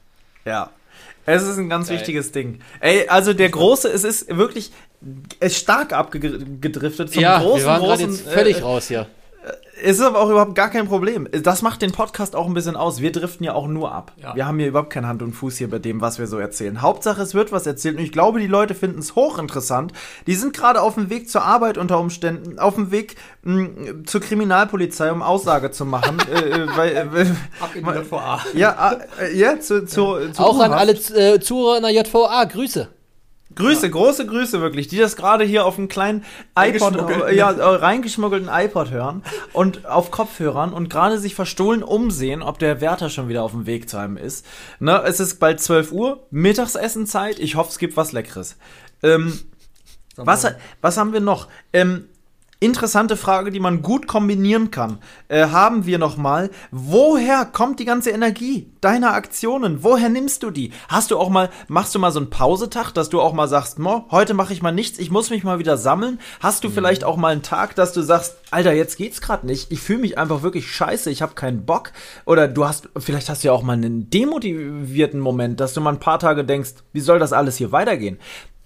Ja. Es ist ein ganz Geil. wichtiges Ding. Ey, also der große, es ist wirklich es ist stark abgedriftet zum ja, großen, wir waren großen. jetzt völlig äh, raus hier. Es ist aber auch überhaupt gar kein Problem. Das macht den Podcast auch ein bisschen aus. Wir driften ja auch nur ab. Ja. Wir haben hier überhaupt kein Hand und Fuß hier bei dem, was wir so erzählen. Hauptsache, es wird was erzählt. Und ich glaube, die Leute finden es hochinteressant. Die sind gerade auf dem Weg zur Arbeit unter Umständen, auf dem Weg mh, zur Kriminalpolizei, um Aussage zu machen. äh, äh, weil, äh, Ab in die JVA. ja, äh, ja, zu, zu, zu Auch an alle äh, Zuhörer in der JVA, Grüße. Grüße, große Grüße wirklich, die das gerade hier auf einen kleinen iPod, ja, äh, reingeschmuggelten iPod hören und auf Kopfhörern und gerade sich verstohlen umsehen, ob der Wärter schon wieder auf dem Weg zu einem ist. Ne, es ist bald 12 Uhr, Mittagsessenzeit, ich hoffe, es gibt was Leckeres. Ähm, was, was haben wir noch? Ähm, interessante Frage, die man gut kombinieren kann. Äh, haben wir noch mal, woher kommt die ganze Energie deiner Aktionen? Woher nimmst du die? Hast du auch mal, machst du mal so einen Pausetag, dass du auch mal sagst, Mo, heute mache ich mal nichts, ich muss mich mal wieder sammeln? Hast du vielleicht auch mal einen Tag, dass du sagst, Alter, jetzt geht's gerade nicht, ich fühle mich einfach wirklich scheiße, ich habe keinen Bock? Oder du hast, vielleicht hast du ja auch mal einen demotivierten Moment, dass du mal ein paar Tage denkst, wie soll das alles hier weitergehen?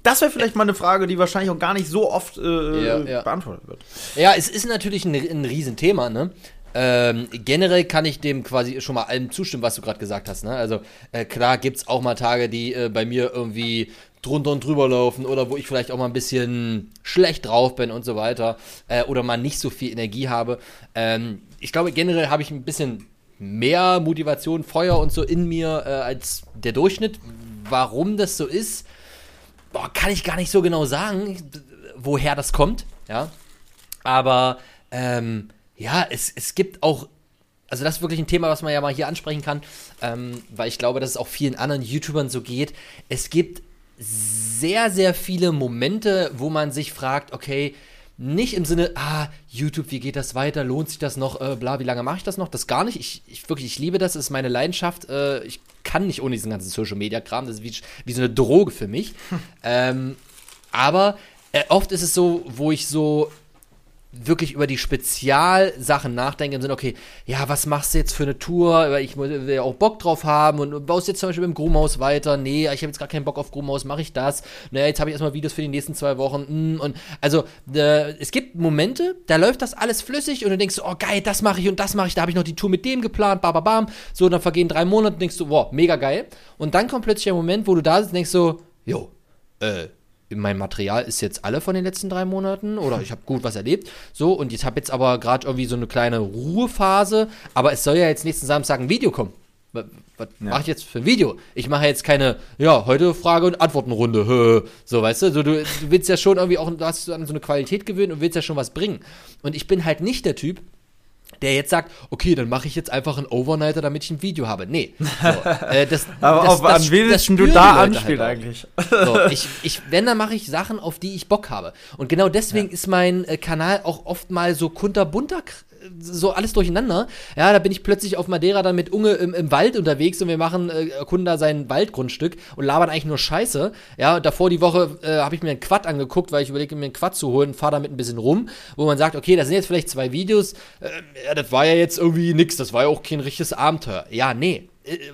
Das wäre vielleicht mal eine Frage, die wahrscheinlich auch gar nicht so oft äh, Ja, ja. beantwortet wird. Ja, es ist natürlich ein, ein Riesenthema, ne? Ähm, generell kann ich dem quasi schon mal allem zustimmen, was du gerade gesagt hast. Ne? Also äh, klar gibt's auch mal Tage, die äh, bei mir irgendwie drunter und drüber laufen oder wo ich vielleicht auch mal ein bisschen schlecht drauf bin und so weiter äh, oder mal nicht so viel Energie habe. Ähm, ich glaube, generell habe ich ein bisschen mehr Motivation, Feuer und so in mir äh, als der Durchschnitt. Warum das so ist, boah, kann ich gar nicht so genau sagen, woher das kommt. Ja, aber ähm, ja, es, es gibt auch, also das ist wirklich ein Thema, was man ja mal hier ansprechen kann, ähm, weil ich glaube, dass es auch vielen anderen YouTubern so geht. Es gibt sehr, sehr viele Momente, wo man sich fragt, okay, nicht im Sinne, ah, YouTube, wie geht das weiter? Lohnt sich das noch? Äh, bla, wie lange mache ich das noch? Das gar nicht. Ich, ich wirklich, ich liebe das, das ist meine Leidenschaft. Äh, ich kann nicht ohne diesen ganzen Social Media Kram. Das ist wie, wie so eine Droge für mich. ähm, aber äh, oft ist es so, wo ich so wirklich über die Spezialsachen nachdenke im Sinne, okay, ja, was machst du jetzt für eine Tour? Ich will ja auch Bock drauf haben und baust jetzt zum Beispiel mit dem Grumhaus weiter. Nee, ich habe jetzt gar keinen Bock auf Grumhaus, mache ich das? Naja, jetzt habe ich erstmal Videos für die nächsten zwei Wochen. mm, Und also, äh, es gibt Momente, da läuft das alles flüssig und du denkst, oh geil, das mache ich und das mache ich, da habe ich noch die Tour mit dem geplant, bam, bam, bam. So, dann vergehen drei Monate und denkst du, wow, mega geil. Und dann kommt plötzlich ein Moment, wo du da sitzt und denkst so, jo, äh, mein Material ist jetzt alle von den letzten drei Monaten oder ich habe gut was erlebt. So, und ich habe jetzt aber gerade irgendwie so eine kleine Ruhephase, aber es soll ja jetzt nächsten Samstag ein Video kommen. Was, was mache ich jetzt für ein Video? Ich mache jetzt keine, ja, heute Frage- und Antwortenrunde. So, weißt du, so, du, du willst ja schon irgendwie auch, du hast an so eine Qualität gewöhnt und willst ja schon was bringen. Und ich bin halt nicht der Typ, der jetzt sagt, okay, dann mache ich jetzt einfach einen Overnighter, damit ich ein Video habe. Nee. So, äh, das, Aber das, auf, das, an wen das du da die Leute anspielen halt eigentlich? So, ich, ich, wenn, dann mache ich Sachen, auf die ich Bock habe. Und genau deswegen ist mein äh, Kanal auch oft mal so kunterbunter, so alles durcheinander. Ja, da bin ich plötzlich auf Madeira dann mit Unge im, im Wald unterwegs und wir machen, äh, erkunden da sein Waldgrundstück und labern eigentlich nur Scheiße. Ja, davor die Woche äh, habe ich mir einen Quad angeguckt, weil ich überlege, mir einen Quad zu holen, fahre damit ein bisschen rum, wo man sagt, okay, das sind jetzt vielleicht zwei Videos, äh, ja, das war ja jetzt irgendwie nix, das war ja auch kein richtiges Abenteuer. Ja, nee,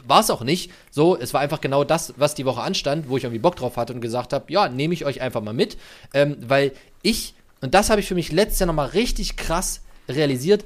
war es auch nicht. So, es war einfach genau das, was die Woche anstand, wo ich irgendwie Bock drauf hatte und gesagt habe, ja, nehme ich euch einfach mal mit, ähm, weil ich, und das habe ich für mich letztes Jahr nochmal richtig krass realisiert,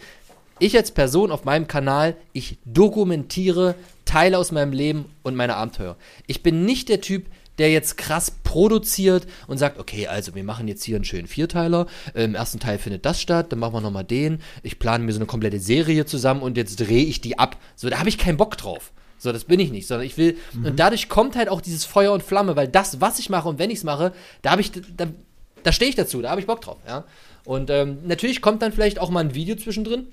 ich als Person auf meinem Kanal, ich dokumentiere Teile aus meinem Leben und meine Abenteuer. Ich bin nicht der Typ, der jetzt krass produziert und sagt, okay, also wir machen jetzt hier einen schönen Vierteiler. Im ersten Teil findet das statt, dann machen wir nochmal den. Ich plane mir so eine komplette Serie zusammen und jetzt drehe ich die ab. So, da habe ich keinen Bock drauf. So, das bin ich nicht, sondern ich will, und dadurch kommt halt auch dieses Feuer und Flamme, weil das, was ich mache und wenn ich es mache, da habe ich, da, da stehe ich dazu, da habe ich Bock drauf, ja. Und ähm, natürlich kommt dann vielleicht auch mal ein Video zwischendrin,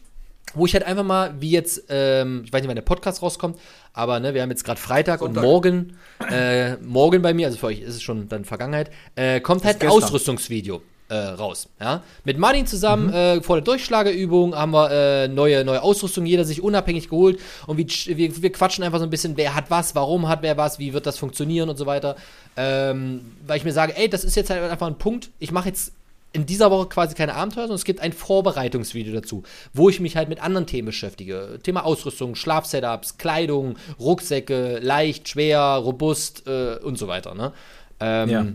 wo ich halt einfach mal, wie jetzt, ähm, ich weiß nicht, wann der Podcast rauskommt, aber ne, wir haben jetzt gerade Freitag Sonntag. und morgen, äh, morgen bei mir, also für euch ist es schon dann Vergangenheit, äh, kommt halt ein. Ausrüstungsvideo äh, raus. Ja? Mit Martin zusammen Mhm. äh, vor der Durchschlageübung haben wir äh, neue, neue Ausrüstung, jeder sich unabhängig geholt und wir, wir, wir quatschen einfach so ein bisschen, wer hat was, warum hat wer was, wie wird das funktionieren und so weiter. Ähm, weil ich mir sage, ey, das ist jetzt halt einfach ein Punkt, ich mache jetzt in dieser Woche quasi keine Abenteuer, sondern es gibt ein Vorbereitungsvideo dazu, wo ich mich halt mit anderen Themen beschäftige. Thema Ausrüstung, Schlafsetups, Kleidung, Rucksäcke, leicht, schwer, robust äh, und so weiter. Ne? Ähm, Ja.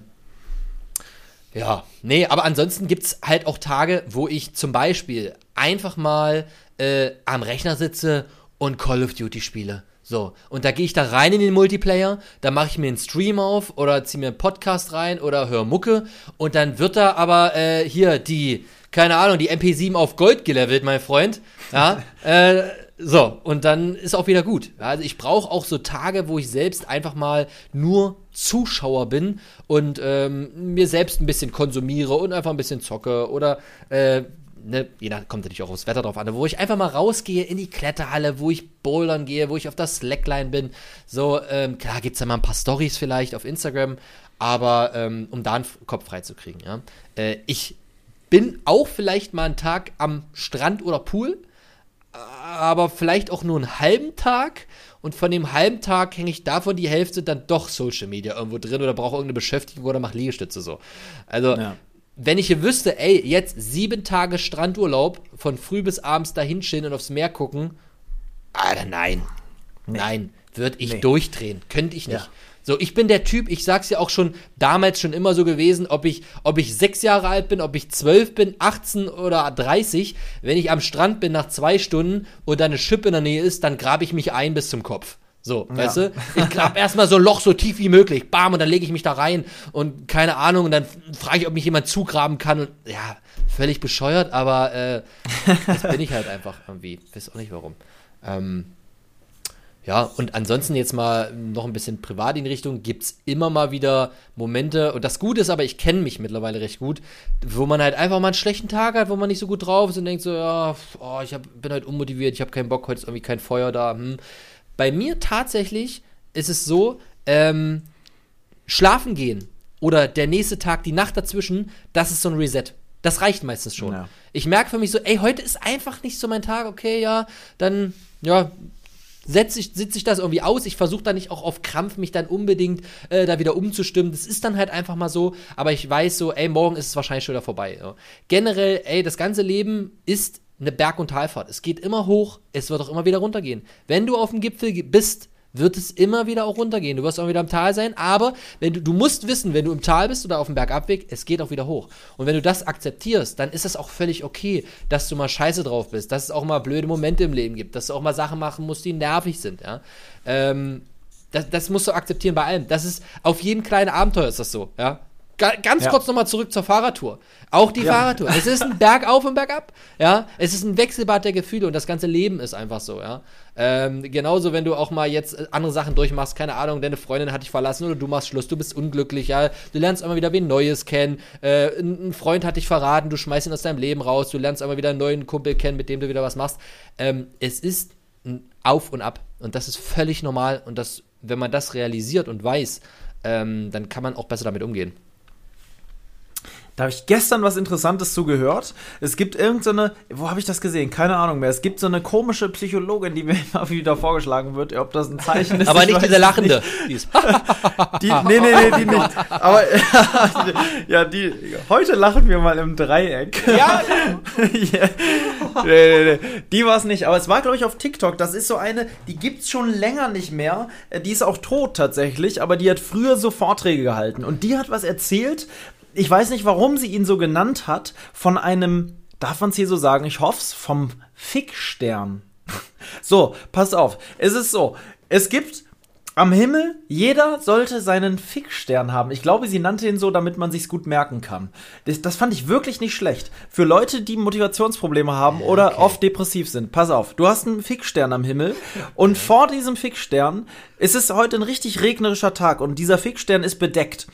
ja, nee, aber ansonsten gibt es halt auch Tage, wo ich zum Beispiel einfach mal äh, am Rechner sitze und Call of Duty spiele. So, und da gehe ich da rein in den Multiplayer, da mache ich mir einen Stream auf oder ziehe mir einen Podcast rein oder höre Mucke und dann wird da aber äh, hier die, keine Ahnung, die MP7 auf Gold gelevelt, mein Freund. Ja, äh, So, und dann ist auch wieder gut. Also ich brauche auch so Tage, wo ich selbst einfach mal nur Zuschauer bin und ähm, mir selbst ein bisschen konsumiere und einfach ein bisschen zocke oder äh, ne, je nach, kommt natürlich auch aufs Wetter drauf an, wo ich einfach mal rausgehe in die Kletterhalle, wo ich bouldern gehe, wo ich auf der Slackline bin. So, ähm, klar gibt's da mal ein paar Stories vielleicht auf Instagram, aber ähm, um da einen Kopf frei zu kriegen, ja. Äh, ich bin auch vielleicht mal einen Tag am Strand oder Pool, aber vielleicht auch nur einen halben Tag. Und von dem halben Tag hänge ich davon die Hälfte dann doch Social Media irgendwo drin oder brauche irgendeine Beschäftigung oder mache Liegestütze so. Also, ja. Wenn ich hier wüsste, ey, jetzt sieben Tage Strandurlaub, von früh bis abends dahin chillen und aufs Meer gucken, Alter, nein. Nee. Nein, würde ich nee. durchdrehen. Könnte ich nicht. Ja. So, ich bin der Typ, ich sag's ja auch schon damals schon immer so gewesen, ob ich, ob ich sechs Jahre alt bin, ob ich zwölf bin, 18 oder 30, wenn ich am Strand bin nach zwei Stunden und da eine Schippe in der Nähe ist, dann grabe ich mich ein bis zum Kopf. So, ja. weißt du? Ich grab erstmal so ein Loch so tief wie möglich, bam, und dann lege ich mich da rein und keine Ahnung, und dann frage ich, ob mich jemand zugraben kann und ja, völlig bescheuert, aber äh, das bin ich halt einfach irgendwie. Weiß auch nicht warum. Ähm, ja, und ansonsten jetzt mal noch ein bisschen privat in Richtung, gibt es immer mal wieder Momente, und das Gute ist aber, ich kenne mich mittlerweile recht gut, wo man halt einfach mal einen schlechten Tag hat, wo man nicht so gut drauf ist und denkt so, ja, oh, ich hab, bin halt unmotiviert, ich habe keinen Bock, heute ist irgendwie kein Feuer da. Hm. Bei mir tatsächlich ist es so, ähm, schlafen gehen oder der nächste Tag, die Nacht dazwischen, das ist so ein Reset. Das reicht meistens schon. Ja. Ich merke für mich so, ey, heute ist einfach nicht so mein Tag, okay, ja, dann, ja, setze ich, sitze ich das irgendwie aus. Ich versuche da nicht auch auf Krampf mich dann unbedingt äh, da wieder umzustimmen. Das ist dann halt einfach mal so. Aber ich weiß so, ey, morgen ist es wahrscheinlich schon wieder vorbei. So. Generell, ey, das ganze Leben ist eine Berg- und Talfahrt. Es geht immer hoch, es wird auch immer wieder runtergehen. Wenn du auf dem Gipfel bist, wird es immer wieder auch runtergehen. Du wirst auch wieder im Tal sein, aber wenn du, du musst wissen, wenn du im Tal bist oder auf dem Bergabweg, es geht auch wieder hoch. Und wenn du das akzeptierst, dann ist es auch völlig okay, dass du mal scheiße drauf bist, dass es auch mal blöde Momente im Leben gibt, dass du auch mal Sachen machen musst, die nervig sind, ja. Ähm, das, das musst du akzeptieren bei allem. Das ist, auf jedem kleinen Abenteuer ist das so, ja. Ganz ja. kurz nochmal zurück zur Fahrradtour. Auch die ja. Fahrradtour. Es ist ein Berg auf und Berg ab. Ja, es ist ein Wechselbad der Gefühle und das ganze Leben ist einfach so. Ja, ähm, genauso wenn du auch mal jetzt äh, andere Sachen durchmachst. Keine Ahnung, deine Freundin hat dich verlassen oder du machst Schluss. Du bist unglücklich. Ja, du lernst immer wieder wen Neues kennen. Äh, ein Freund hat dich verraten. Du schmeißt ihn aus deinem Leben raus. Du lernst immer wieder einen neuen Kumpel kennen, mit dem du wieder was machst. Ähm, es ist ein Auf und Ab und das ist völlig normal und das, wenn man das realisiert und weiß, ähm, dann kann man auch besser damit umgehen. Da habe ich gestern was Interessantes zugehört. Es gibt irgendeine, so wo habe ich das gesehen? Keine Ahnung mehr. Es gibt so eine komische Psychologin, die mir immer wieder vorgeschlagen wird, ob das ein Zeichen ist. Aber nicht diese lachende. Nicht. Die, nee, nee, nee, die nicht. Aber ja, die. Heute lachen wir mal im Dreieck. Ja. ja. Nee, nee, nee. Die war es nicht. Aber es war, glaube ich, auf TikTok. Das ist so eine, die gibt es schon länger nicht mehr. Die ist auch tot tatsächlich, aber die hat früher so Vorträge gehalten. Und die hat was erzählt, ich weiß nicht, warum sie ihn so genannt hat, von einem, darf man es hier so sagen, ich hoffe es, vom Fickstern. so, pass auf. Es ist so, es gibt am Himmel, jeder sollte seinen Fickstern haben. Ich glaube, sie nannte ihn so, damit man sich's gut merken kann. Das, das fand ich wirklich nicht schlecht. Für Leute, die Motivationsprobleme haben oder okay. oft depressiv sind. Pass auf, du hast einen Fickstern am Himmel und vor diesem Fickstern ist es heute ein richtig regnerischer Tag und dieser Fickstern ist bedeckt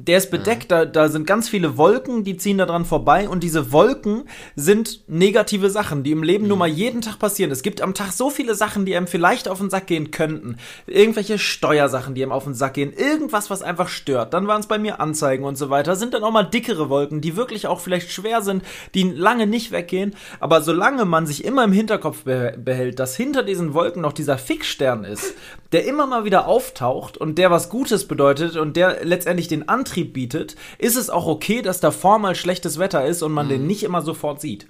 der ist bedeckt, mhm. da, da sind ganz viele Wolken, die ziehen da dran vorbei und diese Wolken sind negative Sachen, die im Leben mhm. nun mal jeden Tag passieren. Es gibt am Tag so viele Sachen, die einem vielleicht auf den Sack gehen könnten. Irgendwelche Steuersachen, die einem auf den Sack gehen, irgendwas, was einfach stört. Dann waren es bei mir Anzeigen und so weiter. Sind dann auch mal dickere Wolken, die wirklich auch vielleicht schwer sind, die lange nicht weggehen. Aber solange man sich immer im Hinterkopf behält, dass hinter diesen Wolken noch dieser Fixstern ist, der immer mal wieder auftaucht und der was Gutes bedeutet und der letztendlich den Antrieb Antrieb bietet, ist es auch okay, dass davor mal schlechtes Wetter ist und man mhm. den nicht immer sofort sieht.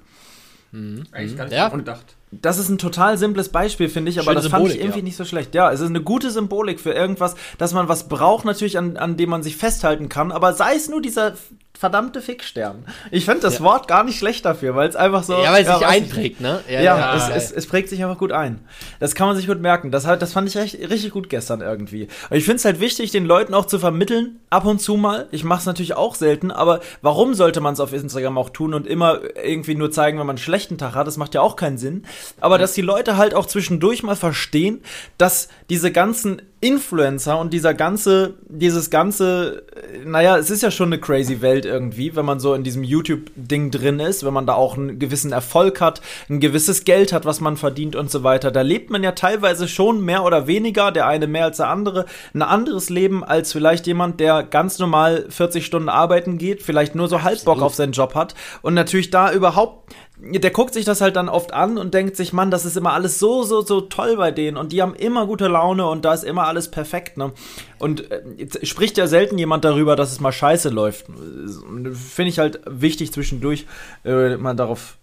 Mhm. Eigentlich gar nicht ja. gedacht. Das ist ein total simples Beispiel, finde ich, aber Schöne das Symbolik, fand ich irgendwie ja. nicht so schlecht. Ja, es ist eine gute Symbolik für irgendwas, dass man was braucht, natürlich, an, an dem man sich festhalten kann, aber sei es nur dieser verdammte Fickstern. Ich finde das Wort gar nicht schlecht dafür, weil es einfach so. Ja, weil es sich weiß ich einprägt, ne? Ja, es, es, es prägt sich einfach gut ein. Das kann man sich gut merken. Das, das fand ich recht, richtig gut gestern irgendwie. Und ich finde es halt wichtig, den Leuten auch zu vermitteln, ab und zu mal. Ich mache es natürlich auch selten, aber warum sollte man es auf Instagram auch tun und immer irgendwie nur zeigen, wenn man einen schlechten Tag hat? Das macht ja auch keinen Sinn. Aber dass die Leute halt auch zwischendurch mal verstehen, dass diese ganzen Influencer und dieser ganze, dieses ganze, naja, es ist ja schon eine crazy Welt irgendwie, wenn man so in diesem YouTube-Ding drin ist, wenn man da auch einen gewissen Erfolg hat, ein gewisses Geld hat, was man verdient und so weiter. Da lebt man ja teilweise schon mehr oder weniger, der eine mehr als der andere, ein anderes Leben als vielleicht jemand, der ganz normal 40 Stunden arbeiten geht, vielleicht nur so halb Bock auf seinen Job hat und natürlich da überhaupt der guckt sich das halt dann oft an und denkt sich, Mann, das ist immer alles so, so, so toll bei denen und die haben immer gute Laune und da ist immer alles perfekt, ne? Und äh, spricht ja selten jemand darüber, dass es mal scheiße läuft. Finde ich halt wichtig zwischendurch äh, mal darauf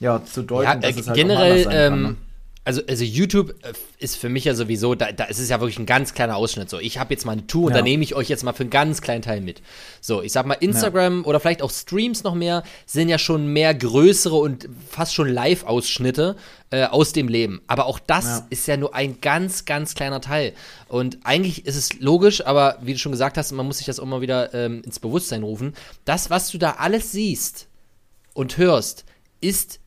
ja, zu deuten, ja, dass es halt generell, kann, ähm, ne? Also, also YouTube äh, ist für mich ja sowieso, da, da ist es ja wirklich ein ganz kleiner Ausschnitt. So, ich habe jetzt mal eine Tour und Ja. da nehme ich euch jetzt mal für einen ganz kleinen Teil mit. So, ich sag mal, Instagram oder vielleicht auch Streams noch mehr sind ja schon mehr größere und fast schon Live-Ausschnitte äh, aus dem Leben. Aber auch das Ja. ist ja nur ein ganz, ganz kleiner Teil. Und eigentlich ist es logisch, aber wie du schon gesagt hast, man muss sich das auch mal wieder ähm, ins Bewusstsein rufen. Das, was du da alles siehst und hörst, ist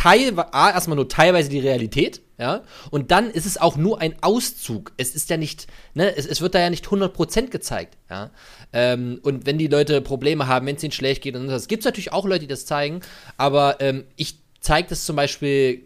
teilweise, A, erstmal nur teilweise die Realität, ja, und dann ist es auch nur ein Auszug. Es ist ja nicht, ne, es, es wird da ja nicht 100% gezeigt, ja. Ähm, und wenn die Leute Probleme haben, wenn es ihnen schlecht geht und gibt es natürlich auch Leute, die das zeigen, aber ähm, ich zeige das zum Beispiel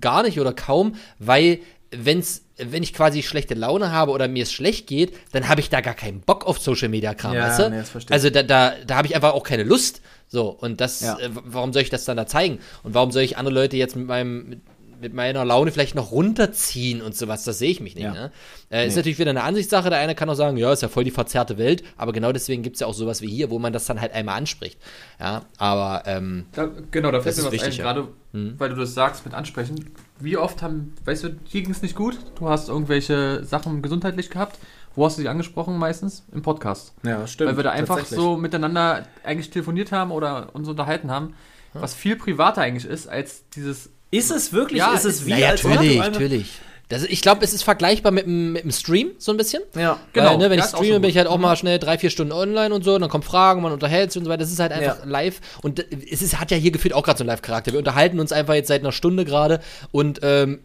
gar nicht oder kaum, weil wenn's, wenn ich quasi schlechte Laune habe oder mir es schlecht geht, dann habe ich da gar keinen Bock auf Social Media Kram, Ja, weißt du? nee, also da, da, da habe ich einfach auch keine Lust. So, und das, Ja. äh, warum soll ich das dann da zeigen? Und warum soll ich andere Leute jetzt mit meinem, mit, mit meiner Laune vielleicht noch runterziehen und sowas? Das sehe ich mich nicht, Ja. ne? Äh, Ist Nee. natürlich wieder eine Ansichtssache. Der eine kann auch sagen, ja, ist ja voll die verzerrte Welt, aber genau deswegen gibt es ja auch sowas wie hier, wo man das dann halt einmal anspricht. Ja, aber, ähm, Da, genau, da fällt Das mir ist was wichtig, ein, ja. gerade Mhm. weil du das sagst mit Ansprechen. Wie oft haben, weißt du, hier ging es nicht gut, du hast irgendwelche Sachen gesundheitlich gehabt. Wo hast du sie angesprochen meistens? Im Podcast. Ja, stimmt. Weil wir da einfach so miteinander eigentlich telefoniert haben oder uns unterhalten haben, was viel privater eigentlich ist als dieses. Ist es wirklich? Ja, ist es wie du natürlich, natürlich. Das, ich glaube, es ist vergleichbar mit, dem- mit dem Stream, so ein bisschen. Ja. Genau, Weil, ne, wenn ja, ich streame, bin ich halt auch gut. mal schnell drei, vier Stunden online und so, und dann kommen Fragen, man unterhält sich und so weiter. Das ist halt einfach Ja. live. Und äh, es ist, hat ja hier gefühlt auch gerade so einen Live-Charakter. Wir unterhalten uns einfach jetzt seit einer Stunde gerade und ähm,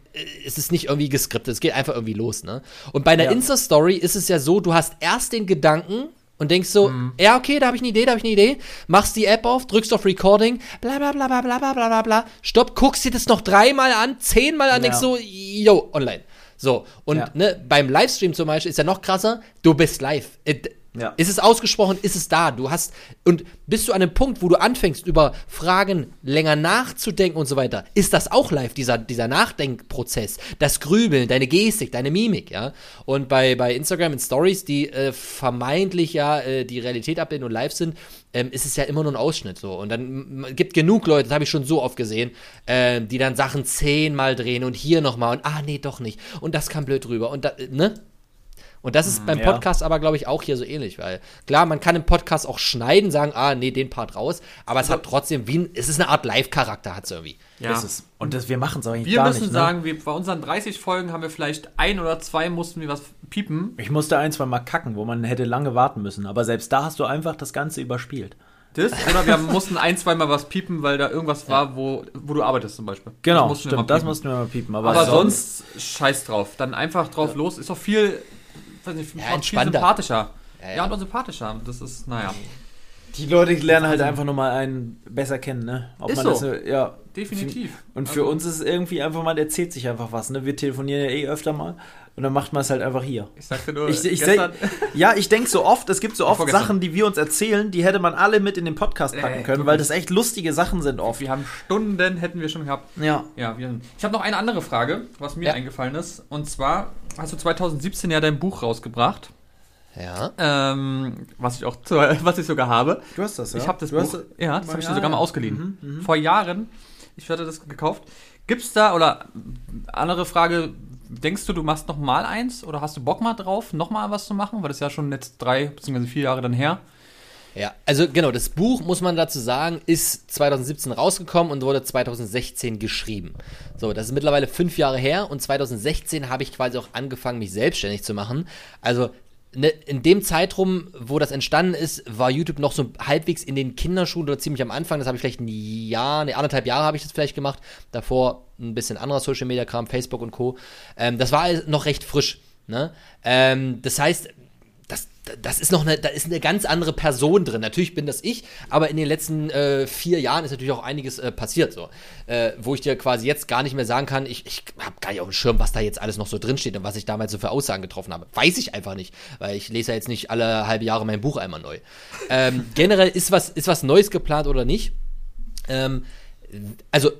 es ist nicht irgendwie geskriptet. Es geht einfach irgendwie los, ne? Und bei einer Ja. Insta-Story ist es ja so, du hast erst den Gedanken, und denkst so, Mhm. ja, okay, da habe ich eine Idee, da habe ich eine Idee, machst die App auf, drückst auf Recording, bla bla bla bla bla bla bla bla bla, stopp, guckst dir das noch dreimal an, zehnmal an, Ja. denkst so, yo, online. So, und Ja. ne, beim Livestream zum Beispiel ist ja noch krasser, du bist live. Äh, Ja. Ist es ausgesprochen, ist es da. Du hast, und bist du an einem Punkt, wo du anfängst, über Fragen länger nachzudenken und so weiter, ist das auch live, dieser, dieser Nachdenkprozess, das Grübeln, deine Gestik, deine Mimik, ja. Und bei, bei Instagram in Stories, die äh, vermeintlich ja äh, die Realität abbilden und live sind, ähm, ist es ja immer nur ein Ausschnitt so. Und dann gibt genug Leute, das habe ich schon so oft gesehen, ähm, die dann Sachen zehnmal drehen und hier nochmal und ah, nee, doch nicht. Und das kam blöd rüber. Und da, ne? Und das ist beim ja. Podcast aber, glaube ich, auch hier so ähnlich, weil klar, man kann im Podcast auch schneiden, sagen, ah, nee, den Part raus, aber es hat trotzdem wie ein, es ist eine Art Live-Charakter, hat es irgendwie. Ja. Ist es. Und das, wir machen es eigentlich Wir gar müssen nicht. Ne? sagen, wir, bei unseren 30 Folgen haben wir vielleicht ein oder zwei mussten wir was piepen. Ich musste ein, zwei Mal kacken, wo man hätte lange warten müssen. Aber selbst da hast du einfach das Ganze überspielt. Das, oder wir mussten ein, zwei Mal was piepen, weil da irgendwas war, wo, wo du arbeitest zum Beispiel. Genau, Das mussten wir mal stimmt, das piepen. mussten wir mal piepen. Aber, Aber sonst scheiß drauf. Dann einfach drauf los. Ist doch viel, weiß nicht, Ja, viel sympathischer. Ja, Ja, ja. und sympathischer. Das ist, naja. Die Leute lernen halt einfach nur mal einen besser kennen, ne? Ob Ist man so. Das, ja. Definitiv. Und für uns ist es irgendwie einfach, man erzählt sich einfach was, ne? Wir telefonieren ja eh öfter mal und dann macht man es halt einfach hier. Ich sagte nur, Ich, ich gestern, denk, ja, ich denke so oft, es gibt so oft. Sachen, die wir uns erzählen, die hätte man alle mit in den Podcast packen Äh, können, weil das echt lustige Sachen sind oft. wir haben Stunden, hätten wir schon gehabt. Ja. Ja, wir, ich habe noch eine andere Frage, was mir Ja. eingefallen ist. Und zwar hast du 2017 ja dein Buch rausgebracht, Ja. ähm, was ich auch, was ich sogar habe. Du hast das, ja? Ich habe das du Buch, Hast, ja, das habe ich dir sogar mal ausgeliehen. Mhm, mhm. Vor Jahren. Ich hatte das gekauft. Gibt's da, oder andere Frage, denkst du, du machst noch mal eins? Oder hast du Bock mal drauf, noch mal was zu machen? Weil das ist ja schon jetzt drei bzw. vier Jahre dann her. Ja, also genau, das Buch, muss man dazu sagen, ist 2017 rausgekommen und wurde 2016 geschrieben. So, das ist mittlerweile fünf Jahre her und 2016 habe ich quasi auch angefangen, mich selbstständig zu machen. Also ne, in dem Zeitraum, wo das entstanden ist, war YouTube noch so halbwegs in den Kinderschuhen oder ziemlich am Anfang. Das habe ich vielleicht ein Jahr, ne, anderthalb Jahre habe ich das vielleicht gemacht. Davor ein bisschen anderer Social Media Kram, Facebook und Co. Ähm, das war noch recht frisch. Ne? Ähm, das heißt, das, ist noch eine, da ist eine ganz andere Person drin. Natürlich bin das ich, aber in den letzten äh, vier Jahren ist natürlich auch einiges äh, passiert, so. Äh, wo ich dir quasi jetzt gar nicht mehr sagen kann, ich, ich habe gar nicht auf dem Schirm, was da jetzt alles noch so drin steht und was ich damals so für Aussagen getroffen habe. Weiß ich einfach nicht, weil ich lese ja jetzt nicht alle halbe Jahre mein Buch einmal neu. Ähm, generell ist was, ist was Neues geplant oder nicht? Ähm, also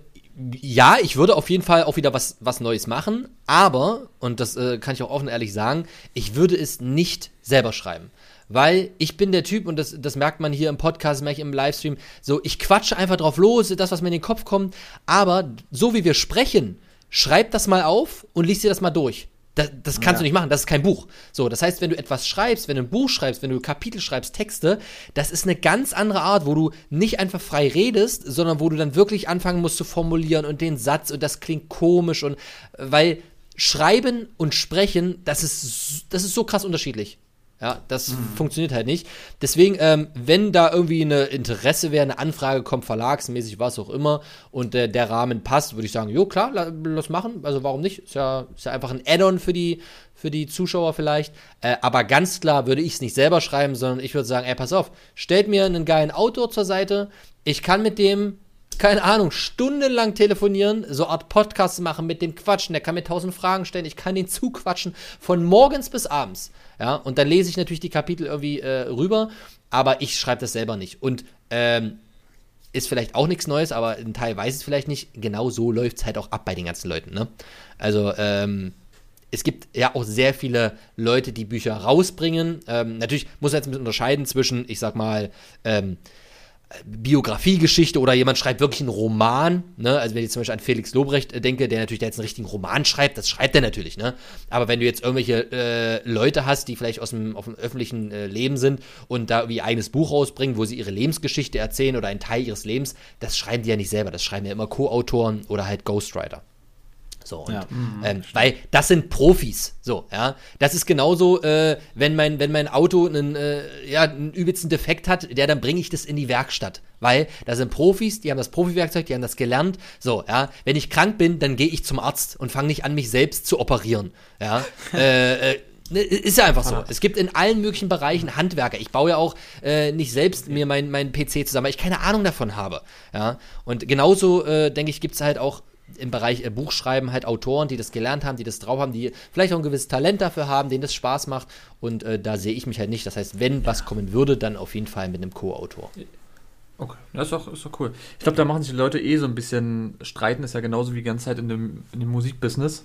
ja, ich würde auf jeden Fall auch wieder was, was Neues machen, aber, und das äh, kann ich auch offen ehrlich sagen, ich würde es nicht selber schreiben. Weil ich bin der Typ, und das, das merkt man hier im Podcast, merke ich im Livestream, so, ich quatsche einfach drauf los, das, was mir in den Kopf kommt, aber so wie wir sprechen, schreib das mal auf und lies dir das mal durch. Das, das kannst ja. du nicht machen, das ist kein Buch. So, das heißt, wenn du etwas schreibst, wenn du ein Buch schreibst, wenn du Kapitel schreibst, Texte, das ist eine ganz andere Art, wo du nicht einfach frei redest, sondern wo du dann wirklich anfangen musst zu formulieren und den Satz und das klingt komisch und weil Schreiben und Sprechen, das ist, das ist so krass unterschiedlich. Ja, das mhm. funktioniert halt nicht. Deswegen, ähm, wenn da irgendwie eine Interesse wäre, eine Anfrage kommt, verlagsmäßig, was auch immer, und äh, der Rahmen passt, würde ich sagen, jo, klar, lass machen. Also warum nicht? Ist ja, ist ja einfach ein Add-on für die, für die Zuschauer vielleicht. Äh, aber ganz klar würde ich es nicht selber schreiben, sondern ich würde sagen, ey, pass auf, stellt mir einen geilen Autor zur Seite. Ich kann mit dem keine Ahnung, stundenlang telefonieren, so Art Podcasts machen, mit dem quatschen, der kann mir tausend Fragen stellen, ich kann den zuquatschen, von morgens bis abends. Ja, und dann lese ich natürlich die Kapitel irgendwie äh, rüber, aber ich schreibe das selber nicht. Und ähm, ist vielleicht auch nichts Neues, aber ein Teil weiß es vielleicht nicht. Genau so läuft es halt auch ab bei den ganzen Leuten. Ne? Also, ähm, es gibt ja auch sehr viele Leute, die Bücher rausbringen. Ähm, natürlich muss man jetzt ein bisschen unterscheiden zwischen, ich sag mal, ähm, Biografiegeschichte oder jemand schreibt wirklich einen Roman, ne? Also wenn ich zum Beispiel an Felix Lobrecht äh, denke, der natürlich da jetzt einen richtigen Roman schreibt, das schreibt er natürlich, ne? Aber wenn du jetzt irgendwelche äh, Leute hast, die vielleicht aus dem, auf dem öffentlichen äh, Leben sind und da irgendwie eigenes Buch rausbringen, wo sie ihre Lebensgeschichte erzählen oder einen Teil ihres Lebens, das schreiben die ja nicht selber, das schreiben ja immer Co-Autoren oder halt Ghostwriter. So, und, ja. ähm, weil das sind Profis. So, ja. Das ist genauso, äh, wenn mein, wenn mein Auto einen, äh, ja, einen übelsten Defekt hat, der, dann bringe ich das in die Werkstatt. Weil da sind Profis, die haben das Profi-Werkzeug, die haben das gelernt. So, ja. Wenn ich krank bin, dann gehe ich zum Arzt und fange nicht an, mich selbst zu operieren. Ja. äh, äh, ne, ist ja einfach so. Es gibt in allen möglichen Bereichen Handwerker. Ich baue ja auch äh, nicht selbst mir meinen mein PC zusammen, weil ich keine Ahnung davon habe. Ja? Und genauso, äh, denke ich, gibt es halt auch im Bereich äh, Buchschreiben halt Autoren, die das gelernt haben, die das drauf haben, die vielleicht auch ein gewisses Talent dafür haben, denen das Spaß macht. Und äh, da sehe ich mich halt nicht. Das heißt, wenn was kommen würde, dann auf jeden Fall mit einem Co-Autor. Okay, das ist doch, ist doch cool. Ich glaube, da machen sich die Leute eh so ein bisschen streiten, ist ja genauso wie die ganze Zeit in dem, in dem Musikbusiness.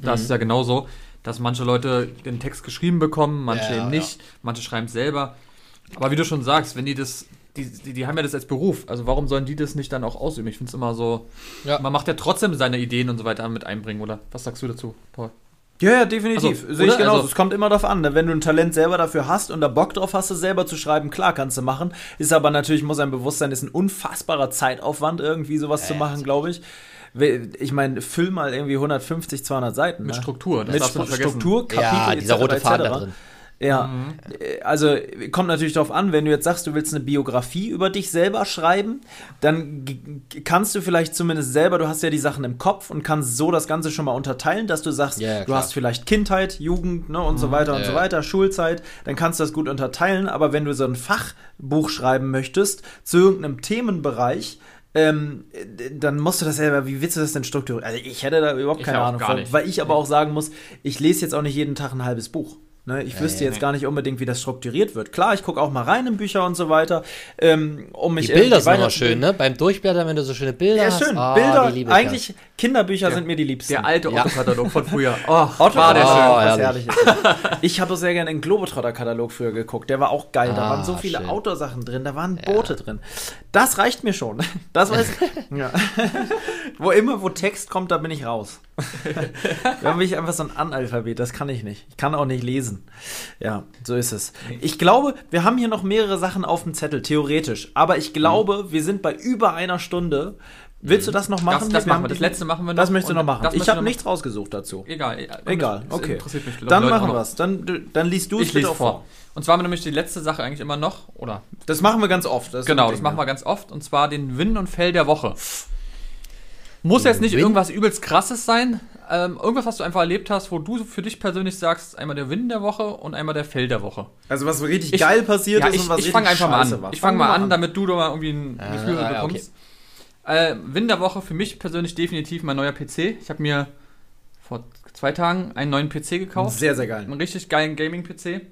Da mhm. ist es ja genauso, dass manche Leute den Text geschrieben bekommen, manche ja, eben nicht, ja. manche schreiben es selber. Aber wie du schon sagst, wenn die das die, die, die, haben ja das als Beruf. Also warum sollen die das nicht dann auch ausüben? Ich finde es immer so. Ja. Man macht ja trotzdem seine Ideen und so weiter mit einbringen, oder? Was sagst du dazu, Paul? Ja, ja, definitiv. Also, Sehe ich genauso. Also, es kommt immer darauf an. Ne? Wenn du ein Talent selber dafür hast und da Bock drauf hast, es selber zu schreiben, klar kannst du machen. Ist aber natürlich, muss ein Bewusstsein, ist ein unfassbarer Zeitaufwand, irgendwie sowas äh, zu machen, glaube ich. Ich meine, füll mal irgendwie 150, 200 Seiten. Mit ne? Struktur. Das Mit Struktur, Kapitel, ja, dieser rote Faden da drin. Ja, mhm. also kommt natürlich darauf an, wenn du jetzt sagst, du willst eine Biografie über dich selber schreiben, dann kannst du vielleicht zumindest selber, du hast ja die Sachen im Kopf und kannst so das Ganze schon mal unterteilen, dass du sagst, ja, du hast vielleicht Kindheit, Jugend ne, und mhm. so weiter und ja. so weiter, Schulzeit, dann kannst du das gut unterteilen, aber wenn du so ein Fachbuch schreiben möchtest zu irgendeinem Themenbereich, ähm, dann musst du das selber, wie willst du das denn strukturieren? Also ich hätte da überhaupt keine Ahnung von, weil ich aber auch sagen muss, ich lese jetzt auch nicht jeden Tag ein halbes Buch. Ne? Ich ja, wüsste ja, jetzt gar nicht unbedingt, wie das strukturiert wird. Klar, ich gucke auch mal rein in Bücher und so weiter, ähm, um mich Die Bilder sind immer schön, ne? Beim Durchblättern, wenn du so schöne Bilder ja, hast. Ja, schön. Oh, Bilder, eigentlich, Kinderbücher sind mir die liebsten. Der alte Otto-Katalog von früher. Oh, Otto war der oh, schön. Herrlich. ich habe sehr gerne den Globetrotter-Katalog früher geguckt. Der war auch geil. Da ah, waren so viele schön. Autosachen drin, da waren Boote drin. Das reicht mir schon. Das weiß ich. ja. wo immer, wo Text kommt, da bin ich raus. da bin ich einfach so ein Analphabet. Das kann ich nicht. Ich kann auch nicht lesen. Vergessen. Ja, so ist es. Ich glaube, wir haben hier noch mehrere Sachen auf dem Zettel, theoretisch. Aber ich glaube, Mhm. wir sind bei über einer Stunde. Willst du das noch machen? Das, das Wir machen wir. Das letzte machen wir noch. Das möchtest du noch machen. Ich habe nichts rausgesucht dazu. Egal. Egal, okay. Interessiert mich Dann Leute machen wir es. Dann, dann liest du es bitte vor. Und zwar haben wir nämlich die letzte Sache eigentlich immer noch, oder? Das machen wir ganz oft. Das Genau, das machen wir ganz oft. Und zwar den Win und Fell der Woche. Muss jetzt nicht Win- irgendwas übelst krasses sein. Ähm, irgendwas, was du einfach erlebt hast, wo du für dich persönlich sagst, einmal der Win der Woche und einmal der Fell der Woche. Also was richtig Ich- geil passiert Ja, ist ich, und was ich fange richtig einfach mal an. war. Ich fange Fang mal an, damit du da mal irgendwie ein Ah, Gefühl ah, bekommst. Äh, Win der Woche für mich persönlich definitiv mein neuer PC. Ich habe mir vor zwei Tagen einen neuen PC gekauft. Sehr, sehr geil. Einen richtig geilen Gaming-PC.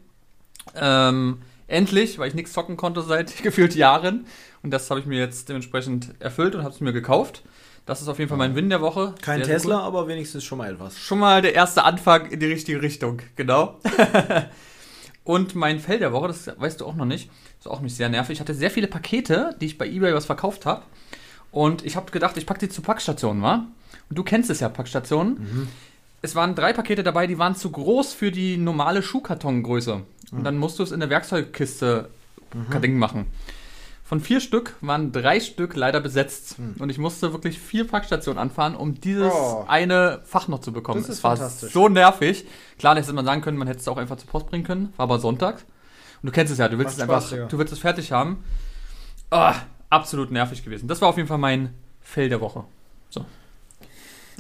Ähm, endlich, weil ich nichts zocken konnte seit gefühlt Jahren. Und das habe ich mir jetzt dementsprechend erfüllt und habe es mir gekauft. Das ist auf jeden Fall mein Win der Woche. Kein sehr Tesla, aber wenigstens schon mal etwas. Schon mal der erste Anfang in die richtige Richtung, genau. und mein Fell der Woche, das weißt du auch noch nicht, ist auch nicht sehr nervig. Ich hatte sehr viele Pakete, die ich bei eBay was verkauft habe. Und ich habe gedacht, ich packe die zu Packstationen, wa? Und du kennst es ja, Packstationen. Es waren drei Pakete dabei, die waren zu groß für die normale Schuhkartongröße. Und dann musst du es in der Werkzeugkiste Ding machen. Von vier Stück waren drei Stück leider besetzt. Und ich musste wirklich vier Packstationen anfahren, um dieses Oh. eine Fach noch zu bekommen. Das ist es war fantastisch. so nervig. Klar, hätte man sagen können, man hätte es auch einfach zur Post bringen können. War aber Sonntag. Und du kennst es ja, du willst Macht es einfach, Spaß, Digga. du willst es fertig haben. Ah, absolut nervig gewesen. Das war auf jeden Fall mein Fell der Woche.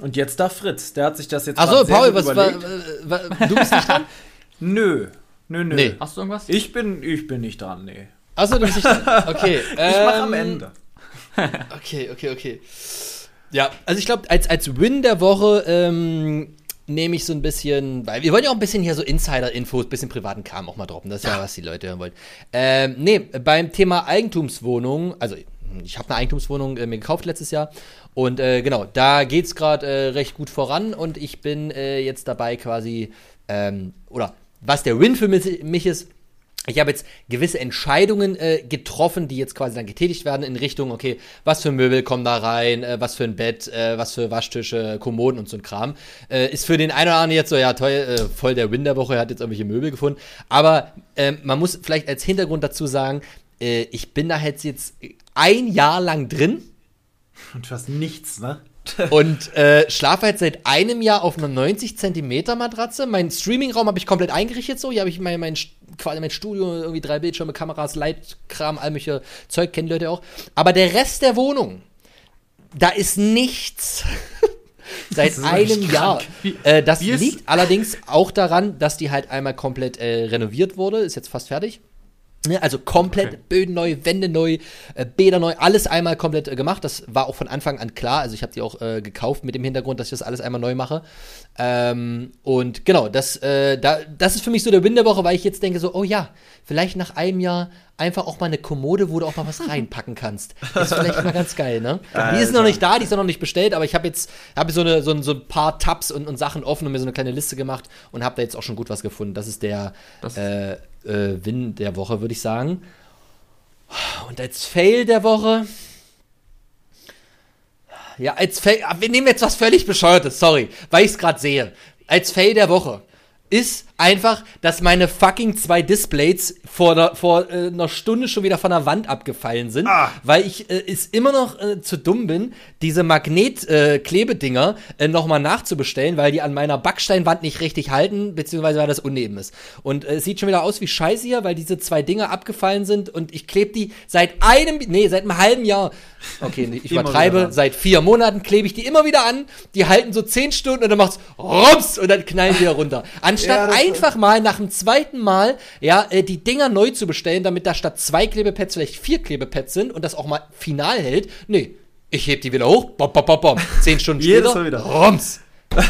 Und jetzt da Fritz. Der hat sich das jetzt Achso, Paul, gut was war, überlegt. äh, wa- du bist nicht dran? Nö. Nö, nö. Nee. Hast du irgendwas? Ich bin, ich bin nicht dran, nee. Achso, du bist nicht dran. Okay. Ich mach am ähm, Ende. Okay, okay, okay. Ja, also ich glaube, als, als Win der Woche ähm, nehme ich so ein bisschen, weil wir wollen ja auch ein bisschen hier so Insider-Infos, bisschen privaten Kram auch mal droppen. Das ist ja, was die Leute hören wollen. Ähm, nee, beim Thema Eigentumswohnung, also ich habe eine Eigentumswohnung äh, mir gekauft letztes Jahr und äh, genau, da geht es gerade äh, recht gut voran und ich bin äh, jetzt dabei quasi, ähm, oder was der Win für mich ist, ich habe jetzt gewisse Entscheidungen äh, getroffen, die jetzt quasi dann getätigt werden in Richtung, okay, was für Möbel kommen da rein, äh, was für ein Bett, äh, was für Waschtische, Kommoden und so ein Kram. Äh, ist für den einen oder anderen jetzt so, ja toll, äh, voll der Win der Woche, er hat jetzt irgendwelche Möbel gefunden. Aber ähm, man muss vielleicht als Hintergrund dazu sagen, äh, ich bin da jetzt, jetzt ein Jahr lang drin Und fast nichts, ne? und äh, schlafe jetzt seit einem Jahr auf einer 90 Zentimeter Matratze. Mein Streamingraum habe ich komplett eingerichtet so. Hier habe ich mein, mein, quasi mein Studio, irgendwie drei Bildschirme, Kameras, Leitkram, all mögliche Zeug, kennen Leute auch. Aber der Rest der Wohnung, da ist nichts. Seit einem Jahr. Wie- Äh, das liegt allerdings auch daran, dass die halt einmal komplett äh, renoviert wurde. Ist jetzt fast fertig. Ne, Also komplett Okay. Böden neu, Wände neu, äh, Bäder neu, alles einmal komplett äh, gemacht. Das war auch von Anfang an klar. Also ich habe die auch äh, gekauft mit dem Hintergrund, dass ich das alles einmal neu mache. Ähm, und genau, das, äh, da, das ist für mich so der Win der Woche, weil ich jetzt denke so, oh ja, vielleicht nach einem Jahr einfach auch mal eine Kommode, wo du auch mal was reinpacken kannst. Ist vielleicht mal ganz geil, ne? Die ist noch nicht da, die ist noch nicht bestellt, aber ich habe jetzt hab so, eine, so, ein, so ein paar Tabs und, und Sachen offen und mir so eine kleine Liste gemacht und habe da jetzt auch schon gut was gefunden. Das ist der Das- äh, äh, Win der Woche, würde ich sagen. Und als Fail der Woche. Ja, als Fail. ah, Wir nehmen jetzt was völlig Bescheuertes, sorry, weil ich es gerade sehe. Als Fail der Woche ist einfach, dass meine fucking zwei Displays vor, der, vor äh, einer Stunde schon wieder von der Wand abgefallen sind, Ah. weil ich äh, ist immer noch äh, zu dumm bin, diese Magnet-Klebedinger äh, nochmal nachzubestellen, weil die an meiner Backsteinwand nicht richtig halten, beziehungsweise weil das uneben ist. Und äh, es sieht schon wieder aus wie Scheiße hier, weil diese zwei Dinger abgefallen sind und ich klebe die seit einem, nee, seit einem halben Jahr. Okay, ich übertreibe, seit vier Monaten klebe ich die immer wieder an, die halten so zehn Stunden und dann macht's Rums und dann knallen die wieder runter. Anstatt Ja, einfach mal nach dem zweiten Mal, ja, äh, die Dinger neu zu bestellen, damit da statt zwei Klebepads vielleicht vier Klebepads sind und das auch mal final hält. Nee, ich heb die wieder hoch, bom, bom, bom, bom. Zehn Stunden Jedes später, Mal wieder. Rums.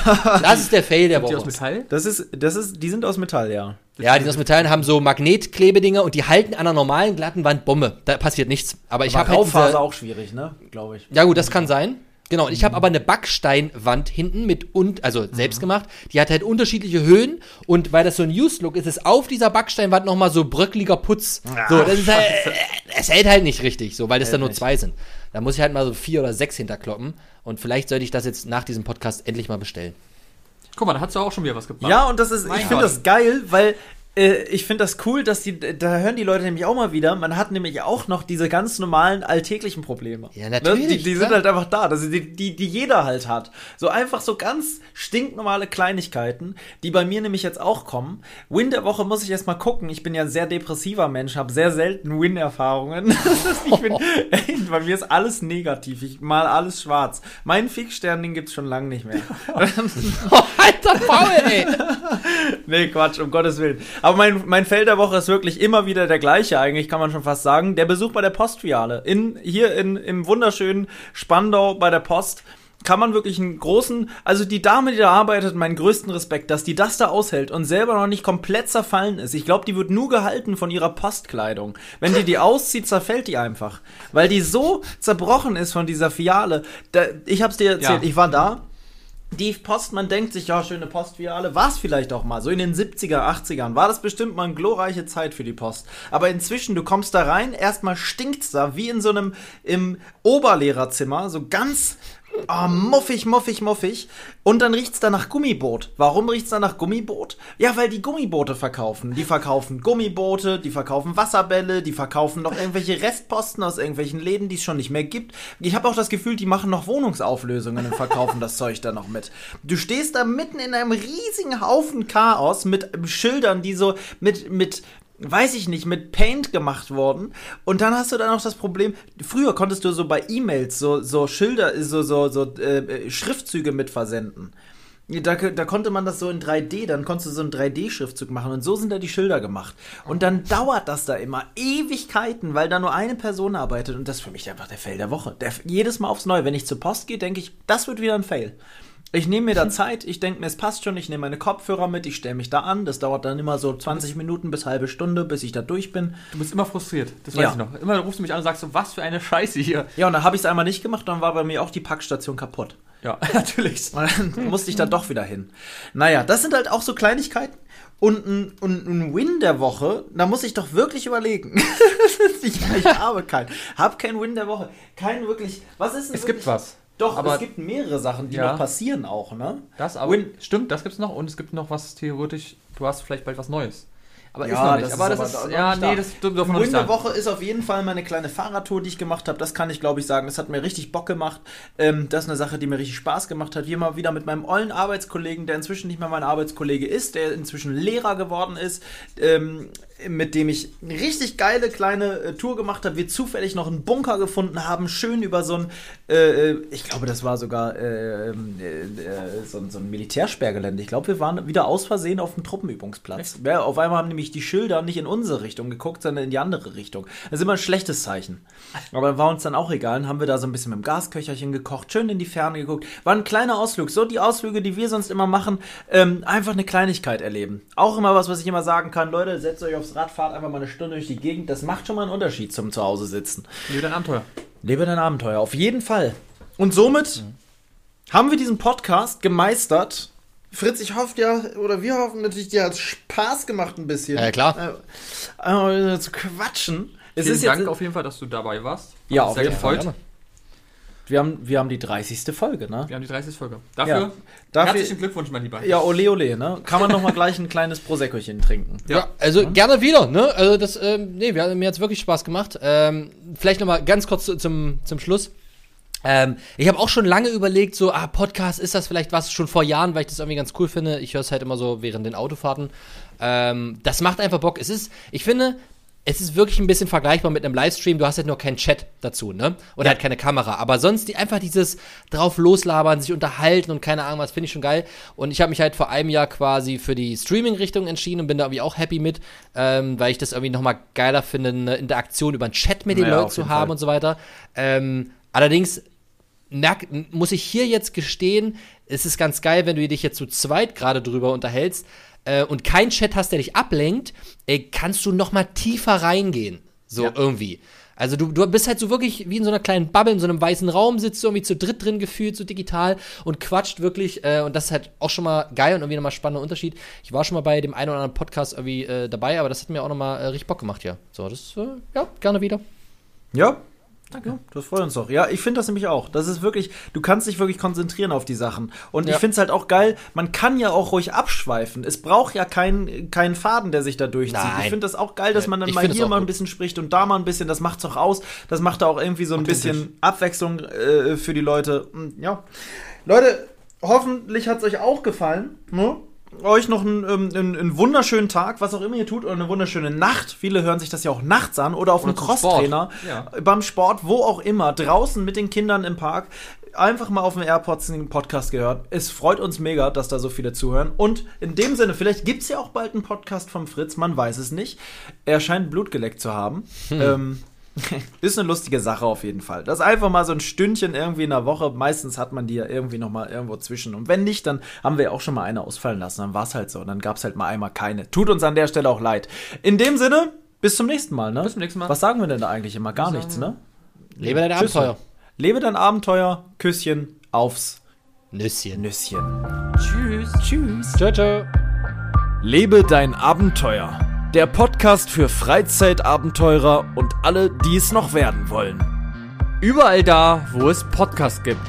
Das ist der Fail der Die aus Woche. Metall? Das ist, das ist, die sind aus Metall, ja. Ja, die aus Metallen haben so Magnetklebedinger und die halten an einer normalen glatten Wand Bombe. Da passiert nichts. Aber ich habe halt diese, auch schwierig, ne? Glaube ich. Ja gut, das kann sein. Genau, und ich habe aber eine Backsteinwand hinten mit und also selbst gemacht. Die hat halt unterschiedliche Höhen und weil das so ein Used Look ist, ist auf dieser Backsteinwand noch mal so bröckliger Putz. so, das ist halt, es hält halt nicht richtig, so, weil das dann nur nicht. zwei sind. Da muss ich halt mal so vier oder sechs hinterkloppen und vielleicht sollte ich das jetzt nach diesem Podcast endlich mal bestellen. Guck mal, da hast du auch schon wieder was gebracht. Ja, und das ist, Mein ich finde das geil, weil äh, ich finde das cool, dass die, da hören die Leute nämlich auch mal wieder, man hat nämlich auch noch diese ganz normalen alltäglichen Probleme. Ja, natürlich, Ne? Die, die sind halt einfach da, das die, die, die jeder halt hat. So einfach so ganz stinknormale Kleinigkeiten, die bei mir nämlich jetzt auch kommen. Win der Woche muss ich erst mal gucken. Ich bin ja ein sehr depressiver Mensch, habe sehr selten Win-Erfahrungen. ich bin, ey, bei mir ist alles negativ. Ich mal alles schwarz. Mein Fixstern, den gibt's schon lange nicht mehr. Alter Paul, ey. Nee, Quatsch, um Gottes Willen. Aber mein, mein Feld der Woche ist wirklich immer wieder der gleiche, eigentlich kann man schon fast sagen. Der Besuch bei der Postfiliale. In, hier in, im wunderschönen Spandau bei der Post kann man wirklich einen großen, also die Dame, die da arbeitet, meinen größten Respekt, dass die das da aushält und selber noch nicht komplett zerfallen ist. Ich glaube, die wird nur gehalten von ihrer Postkleidung. Wenn die die auszieht, zerfällt die einfach. Weil die so zerbrochen ist von dieser Filiale. Da, ich hab's dir erzählt, Ja. ich war da. Die Post, man denkt sich, ja, schöne Postfiliale, war es vielleicht auch mal. So in den 70er, 80ern war das bestimmt mal eine glorreiche Zeit für die Post. Aber inzwischen, du kommst da rein, erstmal stinkt's da, wie in so einem, im Oberlehrerzimmer, so ganz ah, muffig, muffig, muffig. Und dann riecht's da nach Gummiboot. Warum riecht's da nach Gummiboot? Ja, weil die Gummiboote verkaufen. Die verkaufen Gummiboote, die verkaufen Wasserbälle, die verkaufen noch irgendwelche Restposten aus irgendwelchen Läden, die es schon nicht mehr gibt. Ich habe auch das Gefühl, die machen noch Wohnungsauflösungen und verkaufen das Zeug da noch mit. Du stehst da mitten in einem riesigen Haufen Chaos mit Schildern, die so mit, mit, weiß ich nicht, mit Paint gemacht wurden. Und dann hast du dann noch das Problem, früher konntest du so bei E-Mails so, so Schilder, so, so, so äh, Schriftzüge mit versenden. Da, da konnte man das so in 3D, dann konntest du so einen 3D-Schriftzug machen und so sind da die Schilder gemacht. Und dann dauert das da immer Ewigkeiten, weil da nur eine Person arbeitet und das ist für mich einfach der Fail der Woche. Der, jedes Mal aufs Neue, wenn ich zur Post gehe, denke ich, das wird wieder ein Fail. Ich nehme mir da Zeit, ich denke mir, es passt schon, ich nehme meine Kopfhörer mit, ich stelle mich da an, das dauert dann immer so 20 Minuten bis halbe Stunde, bis ich da durch bin. Du bist immer frustriert, das weiß Ja. ich noch. Immer rufst du mich an und sagst so, was für eine Scheiße hier. Ja, und dann habe ich es einmal nicht gemacht, dann war bei mir auch die Packstation kaputt. Ja, natürlich. Und dann musste ich da doch wieder hin. Naja, das sind halt auch so Kleinigkeiten. Und ein, und ein Win der Woche, da muss ich doch wirklich überlegen. ich, ich habe keinen. Hab keinen Win der Woche. Keinen wirklich. Was ist denn Es wirklich, gibt was. Doch, aber es gibt mehrere Sachen, die Ja. noch passieren auch, ne? Das aber. Win- Stimmt, das gibt's noch und es gibt noch was theoretisch, du hast vielleicht bald was Neues. Aber Ja, ist noch nicht. das aber ist das aber ist, ja, da. nee, das dürfen wir noch nicht sagen. Woche ist auf jeden Fall meine kleine Fahrradtour, die ich gemacht habe. Das kann ich, glaube ich, sagen. Das hat mir richtig Bock gemacht. Ähm, das ist eine Sache, die mir richtig Spaß gemacht hat. Hier mal wieder mit meinem ollen Arbeitskollegen, der inzwischen nicht mehr mein Arbeitskollege ist, der inzwischen Lehrer geworden ist, ähm, mit dem ich eine richtig geile kleine äh, Tour gemacht habe. Wir zufällig noch einen Bunker gefunden haben, schön über so ein, äh, äh, ich glaube, das war sogar äh, ähm, äh, äh, so, ein- so ein Militärsperrgelände. Ich glaube, wir waren wieder aus Versehen auf dem Truppenübungsplatz. Ja, auf einmal haben nämlich die Schilder nicht in unsere Richtung geguckt, sondern in die andere Richtung. Das ist immer ein schlechtes Zeichen. Aber war uns dann auch egal. Dann haben wir da so ein bisschen mit dem Gasköcherchen gekocht, schön in die Ferne geguckt. War ein kleiner Ausflug. So die Ausflüge, die wir sonst immer machen, ähm, einfach eine Kleinigkeit erleben. Auch immer was, was ich immer sagen kann. Leute, setzt euch aufs Rad, fahrt einfach mal eine Stunde durch die Gegend. Das macht schon mal einen Unterschied zum Zuhause sitzen. Lebe dein Abenteuer. Lebe dein Abenteuer, auf jeden Fall. Und somit haben wir diesen Podcast gemeistert. Fritz, ich hoffe ja, oder wir hoffen natürlich, dir hat Spaß gemacht ein bisschen. Ja, klar. Äh, äh, zu quatschen. Es Vielen ist jetzt, Dank auf jeden Fall, dass du dabei warst. Hat Ja, auf sehr jeden gefreut. Fall. Wir, haben, wir haben die 30. Folge, ne? Wir haben die 30. Folge. Dafür, Ja. Dafür- herzlichen Glückwunsch, mein Lieber. Ja, ole ole, ne? Kann man noch mal gleich ein kleines Proseccochen trinken. Ja, also gerne wieder, ne? Also das, ähm, nee, wir, mir hat's wirklich Spaß gemacht. Ähm, vielleicht noch mal ganz kurz zu, zum, zum Schluss. Ähm, ich habe auch schon lange überlegt, so, ah, Podcast, ist das vielleicht was schon vor Jahren, weil ich das irgendwie ganz cool finde. Ich höre es halt immer so während den Autofahrten. Ähm, das macht einfach Bock. Es ist, ich finde, es ist wirklich ein bisschen vergleichbar mit einem Livestream. Du hast halt nur keinen Chat dazu, ne? Oder halt keine Kamera. Aber sonst die, einfach dieses drauf loslabern, sich unterhalten und keine Ahnung was, finde ich schon geil. Und ich habe mich halt vor einem Jahr quasi für die Streaming-Richtung entschieden und bin da irgendwie auch happy mit, ähm, weil ich das irgendwie nochmal geiler finde, eine Interaktion über einen Chat mit den Naja, Leuten zu haben Fall. und so weiter. Ähm, allerdings merk, muss ich hier jetzt gestehen, es ist ganz geil, wenn du dich jetzt zu zweit gerade drüber unterhältst äh, und kein Chat hast, der dich ablenkt, äh, kannst du noch mal tiefer reingehen. So Ja. irgendwie. Also du, du bist halt so wirklich wie in so einer kleinen Bubble, in so einem weißen Raum, sitzt du irgendwie zu dritt drin gefühlt, so digital und quatscht wirklich. Äh, und das ist halt auch schon mal geil und irgendwie nochmal spannender Unterschied. Ich war schon mal bei dem einen oder anderen Podcast irgendwie äh, dabei, aber das hat mir auch nochmal äh, richtig Bock gemacht, ja. So, das, äh, ja, gerne wieder. Ja, Danke. Das freut uns doch. Ja, ich finde das nämlich auch. Das ist wirklich, du kannst dich wirklich konzentrieren auf die Sachen. Und Ja. ich finde es halt auch geil, man kann ja auch ruhig abschweifen. Es braucht ja keinen keinen Faden, der sich da durchzieht. Nein. Ich finde das auch geil, dass man dann Ich mal es hier mal ein bisschen spricht und da mal ein bisschen. Das macht's auch aus. Das macht da auch irgendwie so ein bisschen Abwechslung äh, für die Leute. Hm, Ja. Leute, hoffentlich hat's euch auch gefallen. Ne? Euch noch einen, ähm, einen, einen wunderschönen Tag, was auch immer ihr tut, oder eine wunderschöne Nacht. Viele hören sich das ja auch nachts an oder auf einem Crosstrainer. Ja. beim Sport, wo auch immer, draußen mit den Kindern im Park. Einfach mal auf dem AirPods den Podcast gehört. Es freut uns mega, dass da so viele zuhören. Und in dem Sinne, vielleicht gibt's ja auch bald einen Podcast vom Fritz, man weiß es nicht. Er scheint Blut geleckt zu haben. Ähm, ist eine lustige Sache auf jeden Fall. Das ist einfach mal so ein Stündchen irgendwie in der Woche. Meistens hat man die ja irgendwie noch mal irgendwo zwischen. Und wenn nicht, dann haben wir auch schon mal eine ausfallen lassen. Dann war's halt so. Und dann gab's halt mal einmal keine. Tut uns an der Stelle auch leid. In dem Sinne, bis zum nächsten Mal, ne? Bis zum nächsten Mal. Was sagen wir denn da eigentlich immer? Gar nichts, ne? Lebe dein Tschüss. Abenteuer. Lebe dein Abenteuer. Küsschen aufs Nüsschen. Nüsschen. Tschüss. Tschüss. Ciao, ciao. Lebe dein Abenteuer. Der Podcast für Freizeitabenteurer und alle, die es noch werden wollen. Überall da, wo es Podcasts gibt.